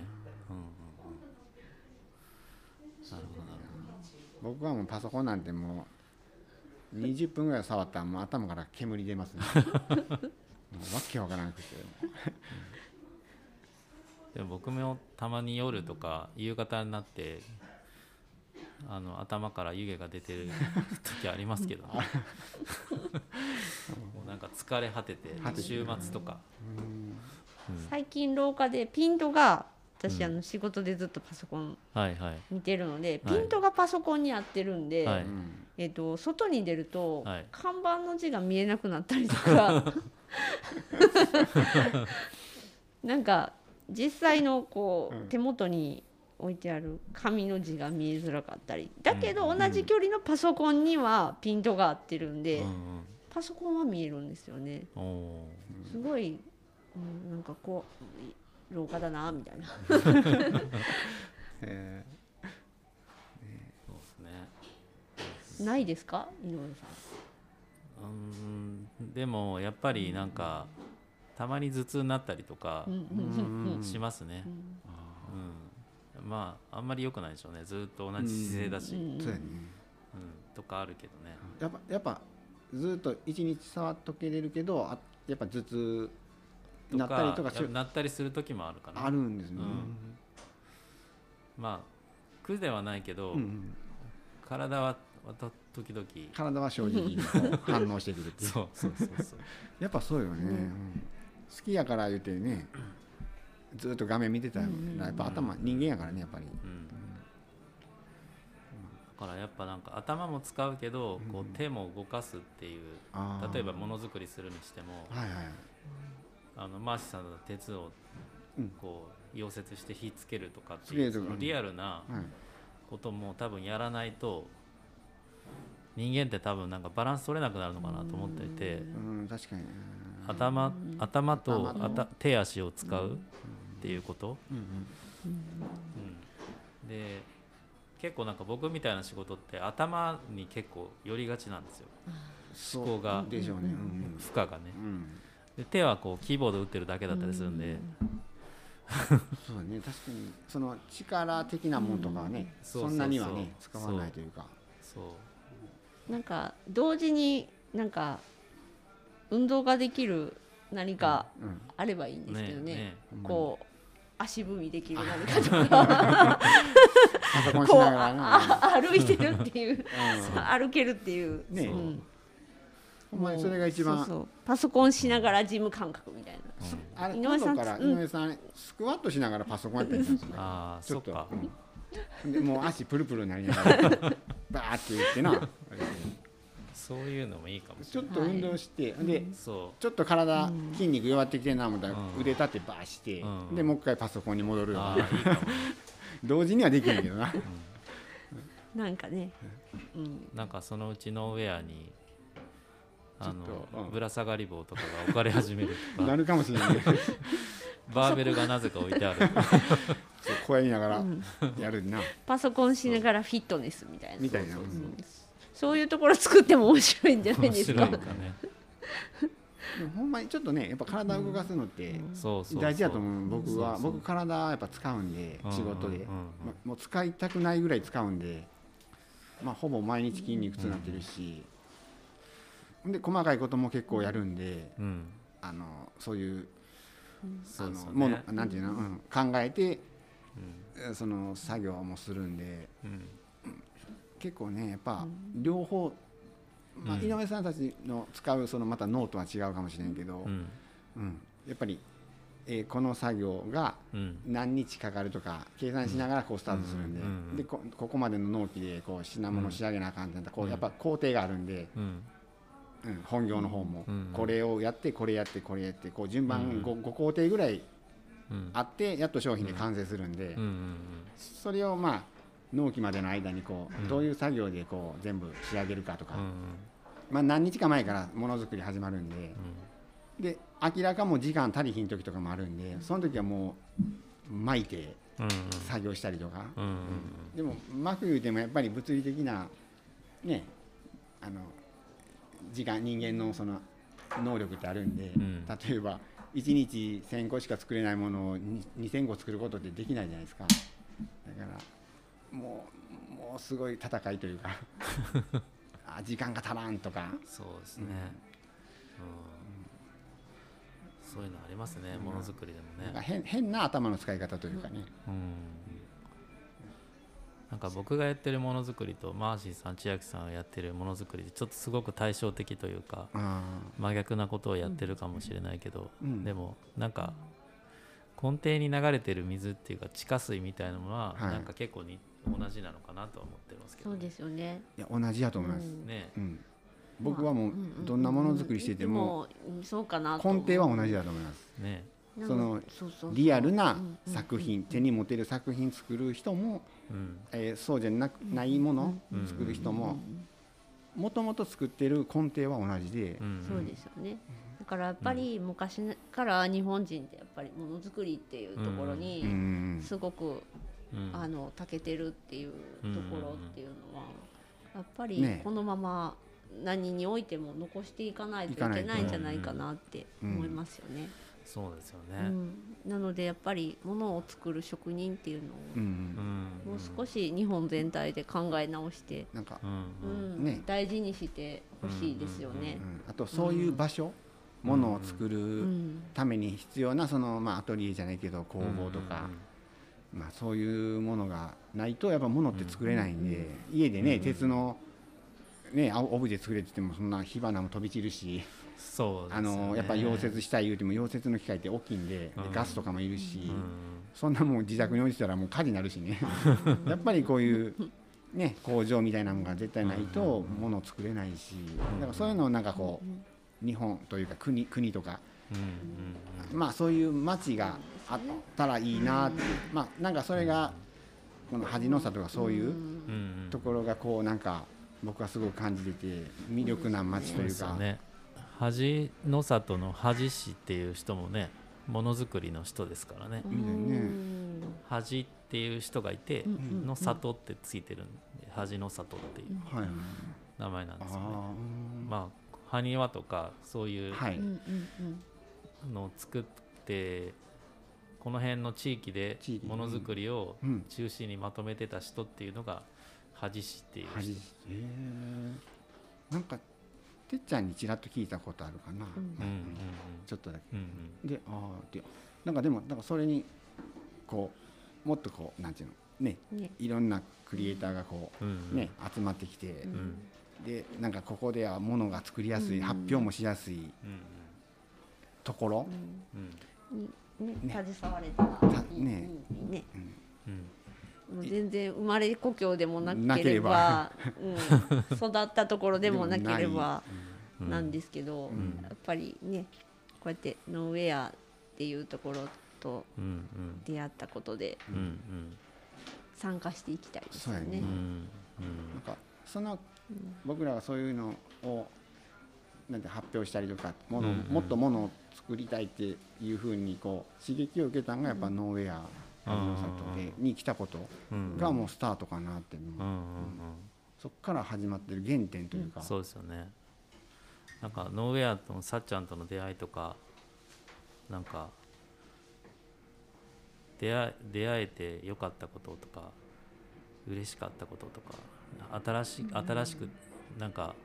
うんうんうん、なるほどなる僕はもうパソコンなんてもう20分ぐらい触ったらもう頭から煙出ますね。<laughs> もうわけわからなくて。でも僕もたまに夜とか夕方になってあの頭から湯気が出てる時ありますけど、<laughs> ね、もうなんか疲れ果てて果てて週末とか、最近廊下でピントが私、うん。あの仕事でずっとパソコン見てるので、はい。ピントがパソコンに合ってるんで、えっと外に出ると、はい。看板の字が見えなくなったりとか <laughs> なんか実際のこう、うん。手元に置いてある紙の字が見えづらかったりだけどうん。同じ距離のパソコンにはピントが合ってるんで、うん。パソコンは見えるんですよね。すごい、うん、なんかこう廊下だなみたいな。<laughs> えーそうですね。ないですか？井上さん。うんでもやっぱりなんかたまに頭痛になったりとかしますね、まああんまり良くないでしょうね。ずっと同じ姿勢だし、うんとかあるけどね。やっぱやっぱずっと一日触っとけれるけどあやっぱ頭痛なったりとかなったりする時もあるかな。あるんですね、まあ苦ではないけど、うんうん。体は時々体は正直反応してくるっていう。<laughs> そうそうそうそう。やっぱそうよね、うん。好きやから言うてねずっと画面見てたらやっぱ頭人間やからねやっぱり。うん。だからやっぱなんか頭も使うけど、こう手も動かすっていう例えばものづくりするにしてもはいはいあのマーシーさんだったら鉄をうん。こう溶接して火つけるとかっていうそのリアルなはい。ことも多分やらないと人間って多分なんかバランス取れなくなるのかなと思っていてうん確かに。頭頭と頭あた手足を使うっていうこと、で結構なんか僕みたいな仕事って頭に結構寄りがちなんですよ。思考がでしょうね。うん。負荷がね。うんで手はこうキーボード打ってるだけだったりするんで、そうだね。確かにその力的なものとかはねそんなにはね使わないというか。そう。なんか同時になんか運動ができる何かうん。あればいいんですけどね,、ねこう足踏みできる何かとか。こう歩いてるっていう。うん。歩けるっていう、ねうんほんまにそれが一番。そうそう。パソコンしながらジム感覚みたいな、あれ井上さんからうん。井上さんスクワットしながらパソコンやったりするんですよああちょっと。そっか、うん。でもう足プルプルになりながらバーって言ってな。そういうのもいいかもしちょれっと運動してでないそちょっと体筋肉弱ってきてんな思ったらうん。腕立ってバーしてうん。でもう一回パソコンに戻るうよああいい。かも。ね同時にはできないけどな。なんかね、うん、なんかそのうちのウェアにあちょっとうん。のぶら下がり棒とかが置かれ始めるとか。<laughs> なるかもしれない。バーベルがなぜか置いてある。<laughs> そうこうやりながらやるな。パソコンしながらフィットネスみたいな。みたいな。そういうところ作っても面白いんじゃない面ですか。白いかね。<laughs> でもほんまにちょっとねやっぱ体を動かすのって大事だと思う。僕は僕体やっぱ使うんでうん仕事で。もう使いたくないぐらい使うんでまあほぼ毎日筋肉痛になってるしで細かいことも結構やるんでうん。あのそういううのものねなんていうの、うん、考えてえその作業もするんでうん。結構ねやっぱ両方、まあ、うん。井上さんたちの使うそのまたノートは違うかもしれんけど、うん。うん。やっぱり、えーこの作業がうん。何日かかるとか計算しながらこうスタートするんで,、でこここまでの納期でこう品物仕上げなあかんってこううん。やっぱ工程があるんで、本業の方もうん。これをやってこれやってこれやってこう順うん。番 5, 5工程ぐらいうん。あってやっと商品で完成するんで、それをまあ納期までの間にこうどういう作業でこう全部仕上げるかとか、うんまあ、何日か前からものづくり始まるんでで明らかもう時間足りひん時とかもあるんでその時はもう巻いて作業したりとか、でも巻く言うてもやっぱり物理的なねあの時間人間のその能力ってあるんで、うん。例えば1日1000個しか作れないものをに2000個作ることってできないじゃないですか。だからもうもうすごい戦いというか <laughs> あ時間が足らんとか。そうですね。うん。そういうのありますね。ものづくりでもね。変変な頭の使い方というかね、うんなんか僕がやってるものづくりとマーシーさん千秋さんがやってるものづくりでちょっとすごく対照的というかあ真逆なことをやってるかもしれないけど、うん。でもなんか根底に流れてる水っていうか地下水みたいなものははい。なんか結構に同じなのかなとは思ってますけどね、そうですよね。ーいや同じやと思います、うん。ね。うん。僕はもうどんなものづくりしててもうんそうかなと根底は同じだと思います。ねそのリアルな作品手に持てる作品作る人も、うん。えーそうじゃなくないものうん。作る人ももともと作ってる根底は同じでう、ん。そうですよね。だからやっぱり昔から日本人ってやっぱりものづくりっていうところうにん。すごくうん。あの長けてるっていうところっていうのはやっぱりねこのまま何においても残していかないといけないんじゃないかなって思いますよね。そうですよね、うん、なのでやっぱりものを作る職人っていうのをうんうんもう少し日本全体で考え直して、なんか、ね。大事にしてほしいですよね。う。んあとそういう場所、ものを作うるん。ために必要なその、まあ、アトリエじゃないけど工房とか、まあ、そういうものがないとやっぱ物って作れないんで、家でね、鉄の、ね、あオブジェ作れって言ってもそんな火花も飛び散るし、そうですよあねのやっぱ溶接したい言うても溶接の機械って大きいんででうん。ガスとかもいるし、うん。そんなもん自宅に置いてたらもう火事になるしね。<laughs> やっぱりこういう、ね、工場みたいなのが絶対ないと物を作れないしだからそういうのをなんかこう日本というか国国とかまあそういう街があったらいいなってまあなんかそれがこの恥の差とかそういうところがこうなんか僕はすごく感じてて魅力な街というか恥の里の恥氏っていう人もねものづくりの人ですからね。恥っていう人がいてうん。うんの里ってついてるんで恥の里っていうはいはい。名前なんですよね。あー。まあ埴輪とかそういうのを作ってこの辺の地域でものづくりをうん。中心にまとめてた人っていうのが恥氏っていう人。なんかてっちゃんにちらっと聞いたことあるかな、うん。うんうんちょっとだけ。うんうん。でああでなんかでもなんかそれにこうもっとこうなんていうの？ね。ね。いろんなクリエイターがこうんうん。うね集まってきて、うん。うんでなんかここではものが作りやすい、うん。発表もしやすいうんところ、うん。にねね。携われたらたいいね。いいね。うん全然生まれ故郷でもなけれれば。うん、育ったところでもなければうん。なんですけど、ん。やっぱりねこうやってノーウェアっていうところとうんうん出会ったことでうんうん。参加していきたいですよね。なんかその僕らはそういうのをなんて発表したりとかもの、うんうん。もっとものを作りたいっていうふうにこう刺激を受けたのがやっぱノーウェアうんの里でに来たことうん。がもうスタートかなっていう。うんうんうん。そこから始まってる原点というか、そうですよね。なんかノーウェアとのさっちゃんとの出会いとかなんか出会出会えてよかったこととか嬉しかったこととか新し新しくなんか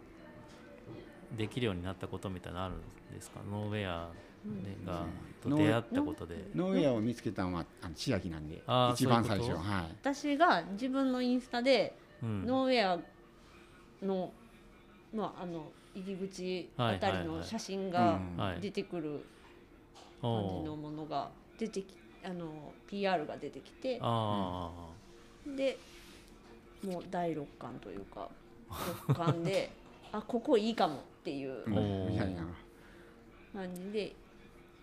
できるようになったことみたいなのあるんですか？ノーウェア、ねがと出会ったことで。ノーウェアを見つけたのはあの千秋なんで一番最初は。い私が自分のインスタでうん。ノーウェアの,、まあ、あの入り口あたりの写真が出てくる感じのものが出てきあの PR が出てきて。あでもう第六感というか六感で <laughs> あここいいかもっていう感じで「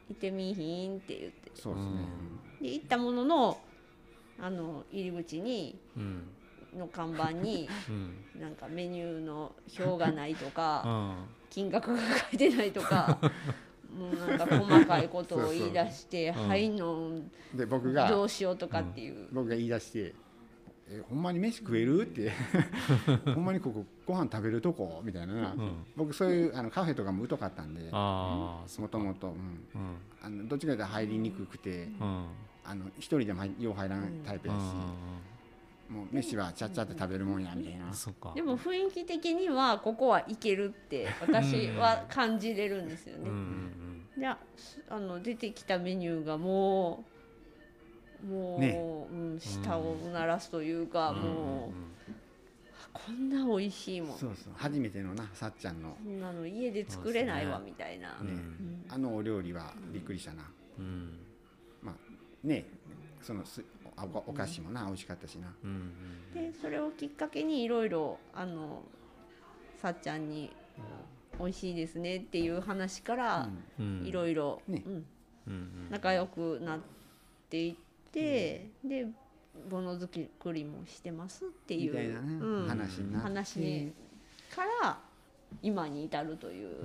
いてみいひん」って言って。そうですね、で行ったもののあの入り口にの看板に <laughs> うん。なんかメニューの表がないと <laughs> うかん。金額が書いてないとか <laughs> もうなんか細かいことを言い出して「そうそう。はいので僕がどうしよう」とかっていう。僕が言い出して「えほんまに飯食える?」って <laughs>「ほんまにここご飯食べるとこ?」みたいな、うん。僕そういうあのカフェとかも疎かったんで。もともとどっちかというと入りにくくてうん。あの一人でも入よう入らないタイプやし、もう飯はちゃっちゃって食べるもんやみたいな、そっか。でも雰囲気的にはここはいけるって <laughs> 私は感じれるんですよね。うんうんであすあの出てきたメニューがもうもう、ね。うん、舌をうならすというか、うん。もう、あこんな美味しいもん。そうそう。初めてのなさっちゃんの。こんなの家で作れないわそうみたいな。うんね。うん。あのお料理はびっくりしたな、うん。まあね。そのすおおお菓子もな美味しかったしな、うん。うん。でそれをきっかけにいろいろあのさっちゃんに「美味しいですね」っていう話からうん。いろいろね。うん。うんうん。仲良くなっていって、でものづくりもしてますっていうみたいなね、うん。話話にから今に至るという、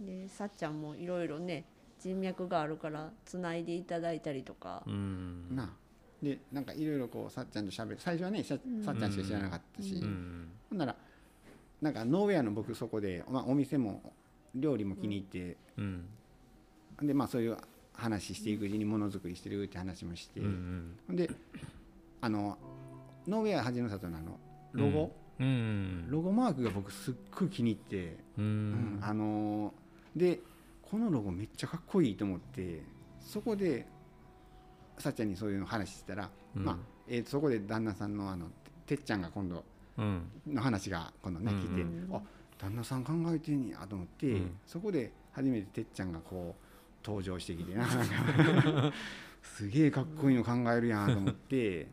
でさっちゃんもいろいろね人脈があるからつないでいただいたりとか。う、ん。なでなんかいろいろこうさっちゃんとしゃべる。最初はねささっちゃんしか知らなかったし、うん。ほんならなんかノーウェアの僕そこで、まあ、お店も料理も気に入って、うん。でまあそういう話していくうちにものづくりしてるって話もして、うんほん。であのノーウェア恥の里のあの。ロゴ、うん。ロゴマークが僕すっごい気に入って、ううんんあのでこのロゴめっちゃかっこいいと思ってそこでさっちゃんにそういうの話したら、うん。まあえーとそこで旦那さんのあのてっちゃんが今度うん。の話が今度ねうん聞いて、うんあ旦那さん考えてんねやと思って、うん。そこで初めててっちゃんがこう登場してきてな <laughs> すげえかっこいいの考えるやんと思って。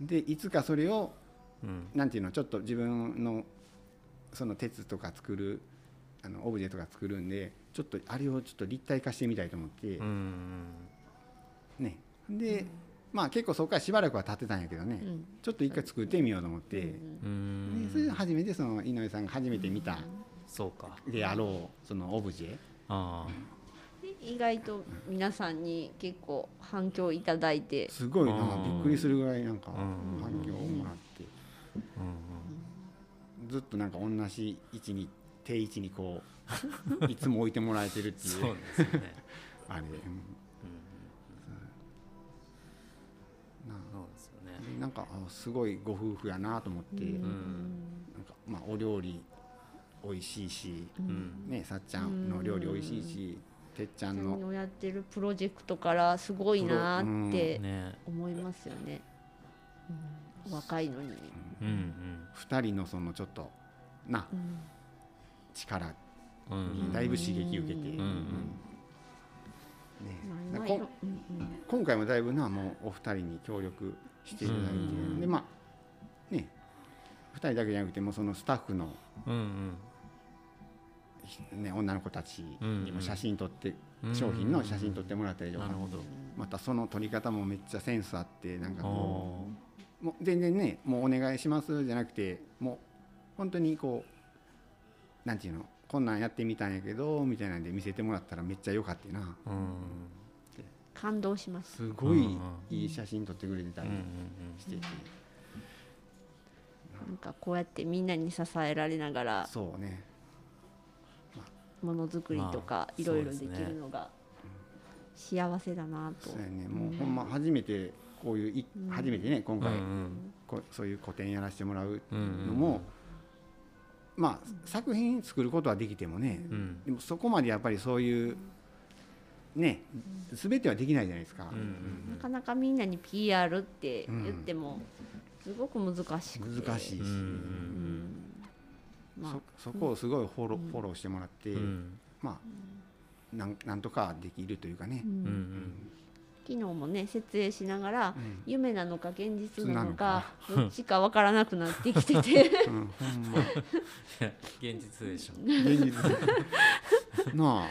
でいつかそれをうん。なんていうのちょっと自分のその鉄とか作るあのオブジェとか作るんでちょっとあれをちょっと立体化してみたいと思って、うんね。でまあ結構そこからしばらくは経ってたんやけどね、うん。ちょっと一回作ってみようと思って、でそれで初めてその井上さんが初めて見たそうか。であろうそのオブジェ意外と皆さんに結構反響いただいて。すごいなうん。びっくりするぐらいなんかうん。反響をもらって。ずっとなんか同じ位置に定位置にこう <laughs> いつも置いてもらえてるっていう。そうですよね。<laughs> あれ、うん。なそう。ですよね。でなんかあすごいご夫婦やなと思って、うん。なんかまあお料理美味しいし、うん。ねさっちゃんの料理美味しいし、てっちゃんの。のやってるプロジェクトからすごいなーってね。思いますよね、うん。若いのに、うんうん。2人のそのちょっとなうん。力うんうん。にだいぶ刺激受けて、今回もだいぶなもうお二人に協力していただいて、うんでまあね。2人だけじゃなくてもうそのスタッフの、うんうんね、女の子たちにも写真撮って、うん。商品の写真撮ってもらったりとか、なるほど。またその撮り方もめっちゃセンスあってなんかこおうもう全然ねもうお願いしますじゃなくてもう本当にこうなんていうのこんなんやってみたんやけどみたいなんで見せてもらったらめっちゃ良かったな。ーうん。感動します。すごい。うん。うんいい写真撮ってくれてたりうんうんしてて、なんかこうやってみんなに支えられながら。そうねものづくりとかまあいろいろできるのが幸せだなとそうやね。もうほんま初めてこういういうん。初めてね今うん回うん。こうそういう個展やらせてもらううんうんのもまあ作品作ることはできてもねうん。でもそこまでやっぱりそういうね全てはできないじゃないですか。うんうんなかなかみんなに PR って言ってもすごく難しくて。難しいし、うんうんうんまあそそこをすごいフォロー,、フォローしてもらって、うん。まあなんなんとかできるというかね。う、ん。うんうん。昨日もね設営しながらうん。夢なのか現実なのかなどっちかわからなくなってきてて。<laughs> うん、ほんま。<laughs> 現実でしょ。現実。なあ。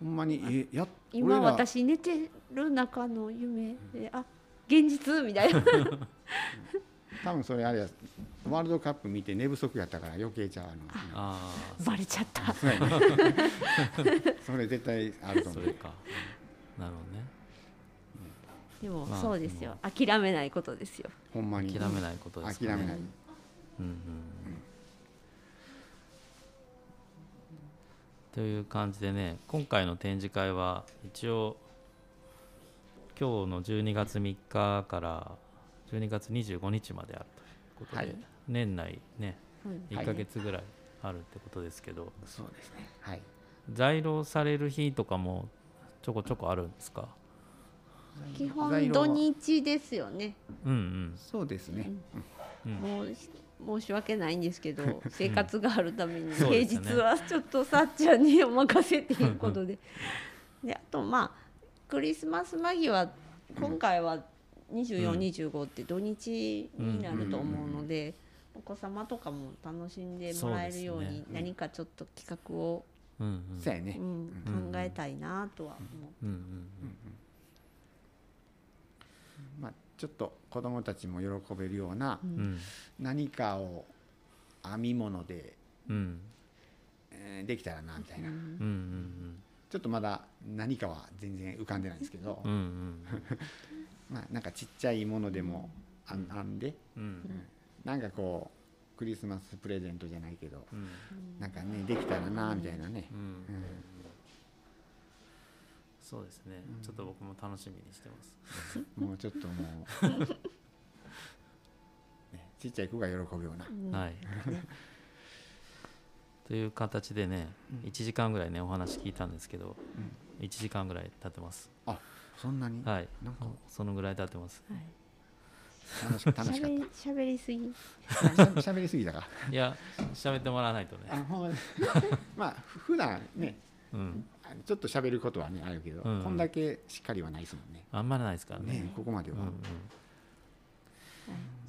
ほんまにえや今私寝てる中の夢であ現実みたいな。<laughs> 多分それあれやワールドカップ見て寝不足やったから余計ちゃうあのバレちゃった。<laughs> それ絶対あると思う。なるほどね。でもまあそうですよ。諦めないことですよ。ほんまに。諦めないことですかね。諦めない。うんうんという感じでね今回の展示会は一応今日の12月3日から12月25日まであるということで、はい年内ねうん。1ヶ月ぐらいあるってことですけど、そうですね。はい。在廊される日とかもちょこちょこあるんですか？基本土日ですよね。うんうん。そうですね、うん。もう申し訳ないんですけど生活があるために。平日はちょっとさっちゃんにお任せっていうことで。<laughs> であとまあクリスマス間際今回は2425って土日になると思うのでお子様とかも楽しんでもらえるように何かちょっと企画を、うんうん。そうやね、うん、考えたいなとは思う。うんうんまあ、ちょっと子どもたちも喜べるようなうん。うん何かを編み物で、うん。えーできたらなみたいな、うんうんちょっとまだ何かは全然浮かんでないんですけど、うんうん <laughs> まあなんかちっちゃいものでも編編んで。うん。うんなんかこうクリスマスプレゼントじゃないけどうん。なんかねできたらなみたいなね。う、ん。うん。そうですね。ちょっと僕も楽しみにしてます。<laughs> もうちょっともう、<laughs> ね、ちっちゃい子が喜ぶような、はい。<laughs> という形でね、1時間ぐらいね、お話聞いたんですけど、1時間ぐらい経ってます。そんなに？はい。なんか。そのぐらい経ってます。楽し楽しかっ喋り <laughs> 喋りすぎたしゃべりすぎたかいや、喋ってもらわないとね。あほんま <laughs> あふ普段ねうん。ちょっと喋ることはねあるけど、うんこんだけしっかりはないですもんねあんまりないですからね。ねここまでは、うんうん。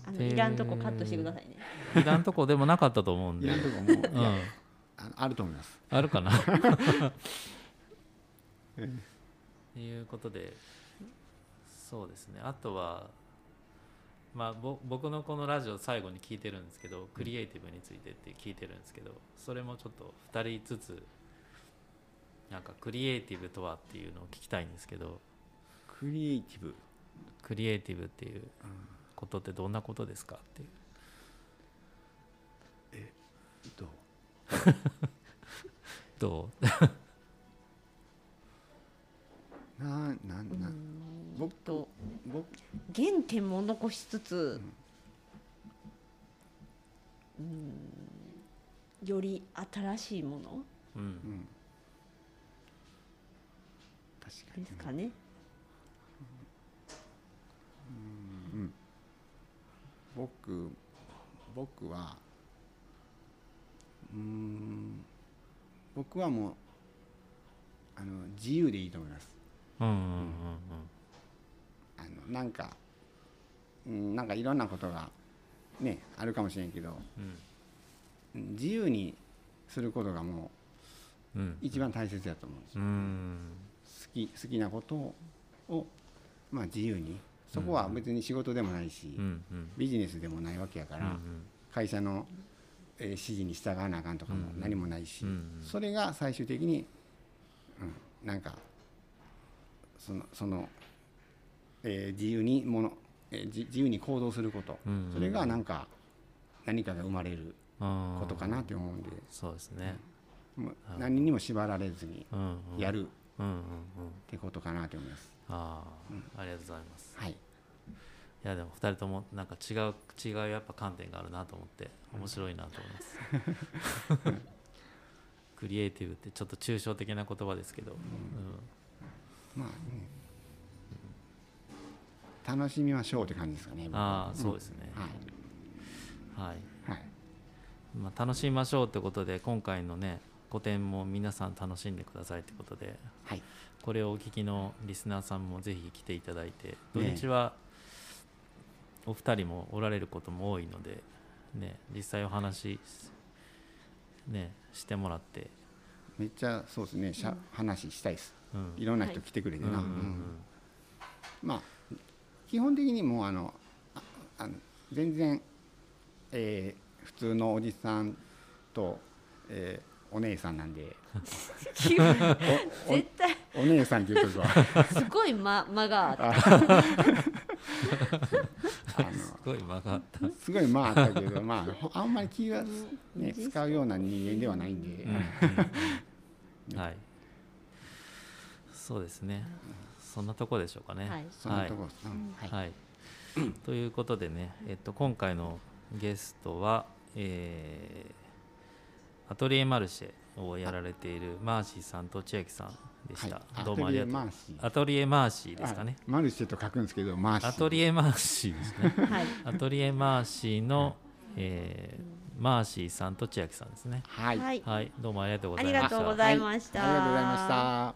あのいらんとこカットしてくださいね。いらんとこでもなかったと思うんで。いらんとこもいうん。あると思いますあるかな。と <laughs> いうことで、そうですねあとはまあぼ僕のこのラジオ最後に聞いてるんですけどクリエイティブについてって聞いてるんですけどそれもちょっと2人ずつなんかクリエイティブとはっていうのを聞きたいんですけどクリエイティブ？クリエイティブっていうことってどんなことですかっていう。どう？どう？<laughs> <laughs> ななんなと。僕。原点も残しつつ、うん、より新しいもの？うん。うん確かにですかね。うん。僕僕はうーん僕はもうあの自由でいいと思います。うんうんうんあのなんか、うん、なんかいろんなことがねあるかもしれんけどうん。うん自由にすることがもうん。う一番大切だと思うんですよ。うん。好き好きなことを、まあ、自由に。そこは別に仕事でもないし、うんうん。ビジネスでもないわけやから、うん会社の、えー指示に従わなあかんとかも何もないし、うんうん。それが最終的に、うん、なんかそのその、えー自由にもの、えーじ自由に行動すること、うんうんそれがなんか何かが生まれるうんことかなって思うんで、そうですね。もう何にも縛られずにうんうん。やる。っうんうんうん。てことかなと思います。ああ、ありがとうございます。はい、いやでも2人ともなんか違う違うやっぱ観点があるなと思って面白いなと思います。<laughs> クリエイティブってちょっと抽象的な言葉ですけど、うん。まあね、楽しみましょうって感じですかね。ああそうですね、はい。はい。はい。まあ、楽しみましょうってことで今回のね個展も皆さん楽しんでくださいってことではい。これをお聞きのリスナーさんもぜひ来ていただいて土日はお二人もおられることも多いので、ね、実際お話、ね、してもらって、めっちゃそうですね、しゃ話したいです。うん。いろんな人来てくれてな。うんうん。うん。まあ基本的にもうあのああの全然、えー普通のおじさんと、えーお姉さんなんで <laughs> 絶対お姉さんっていうとこはすごい間間があった。あすごい間があった。のすごいまああったけど、まあ、ほあんまり気が、ね、使うような人間ではないんで、はい。そうですね。そんなとこでしょうかね。はいそんなところです、うんはいはい。ということでね、えっと、今回のゲストは、えーアトリエマルシェをやられているマーシーさんと千秋さんでした。はいどうもありがとう。アトリエマーシーアトリエマーシーですかね。あマルシェと書くんですけど、マーシー。アトリエマーシーですね。<laughs> はい。アトリエマーシーの、えーマーシーさんと千秋さんですね。はい。はい。はい、どうもありがとうごあざいました。りがとうございました。ありがとうございました。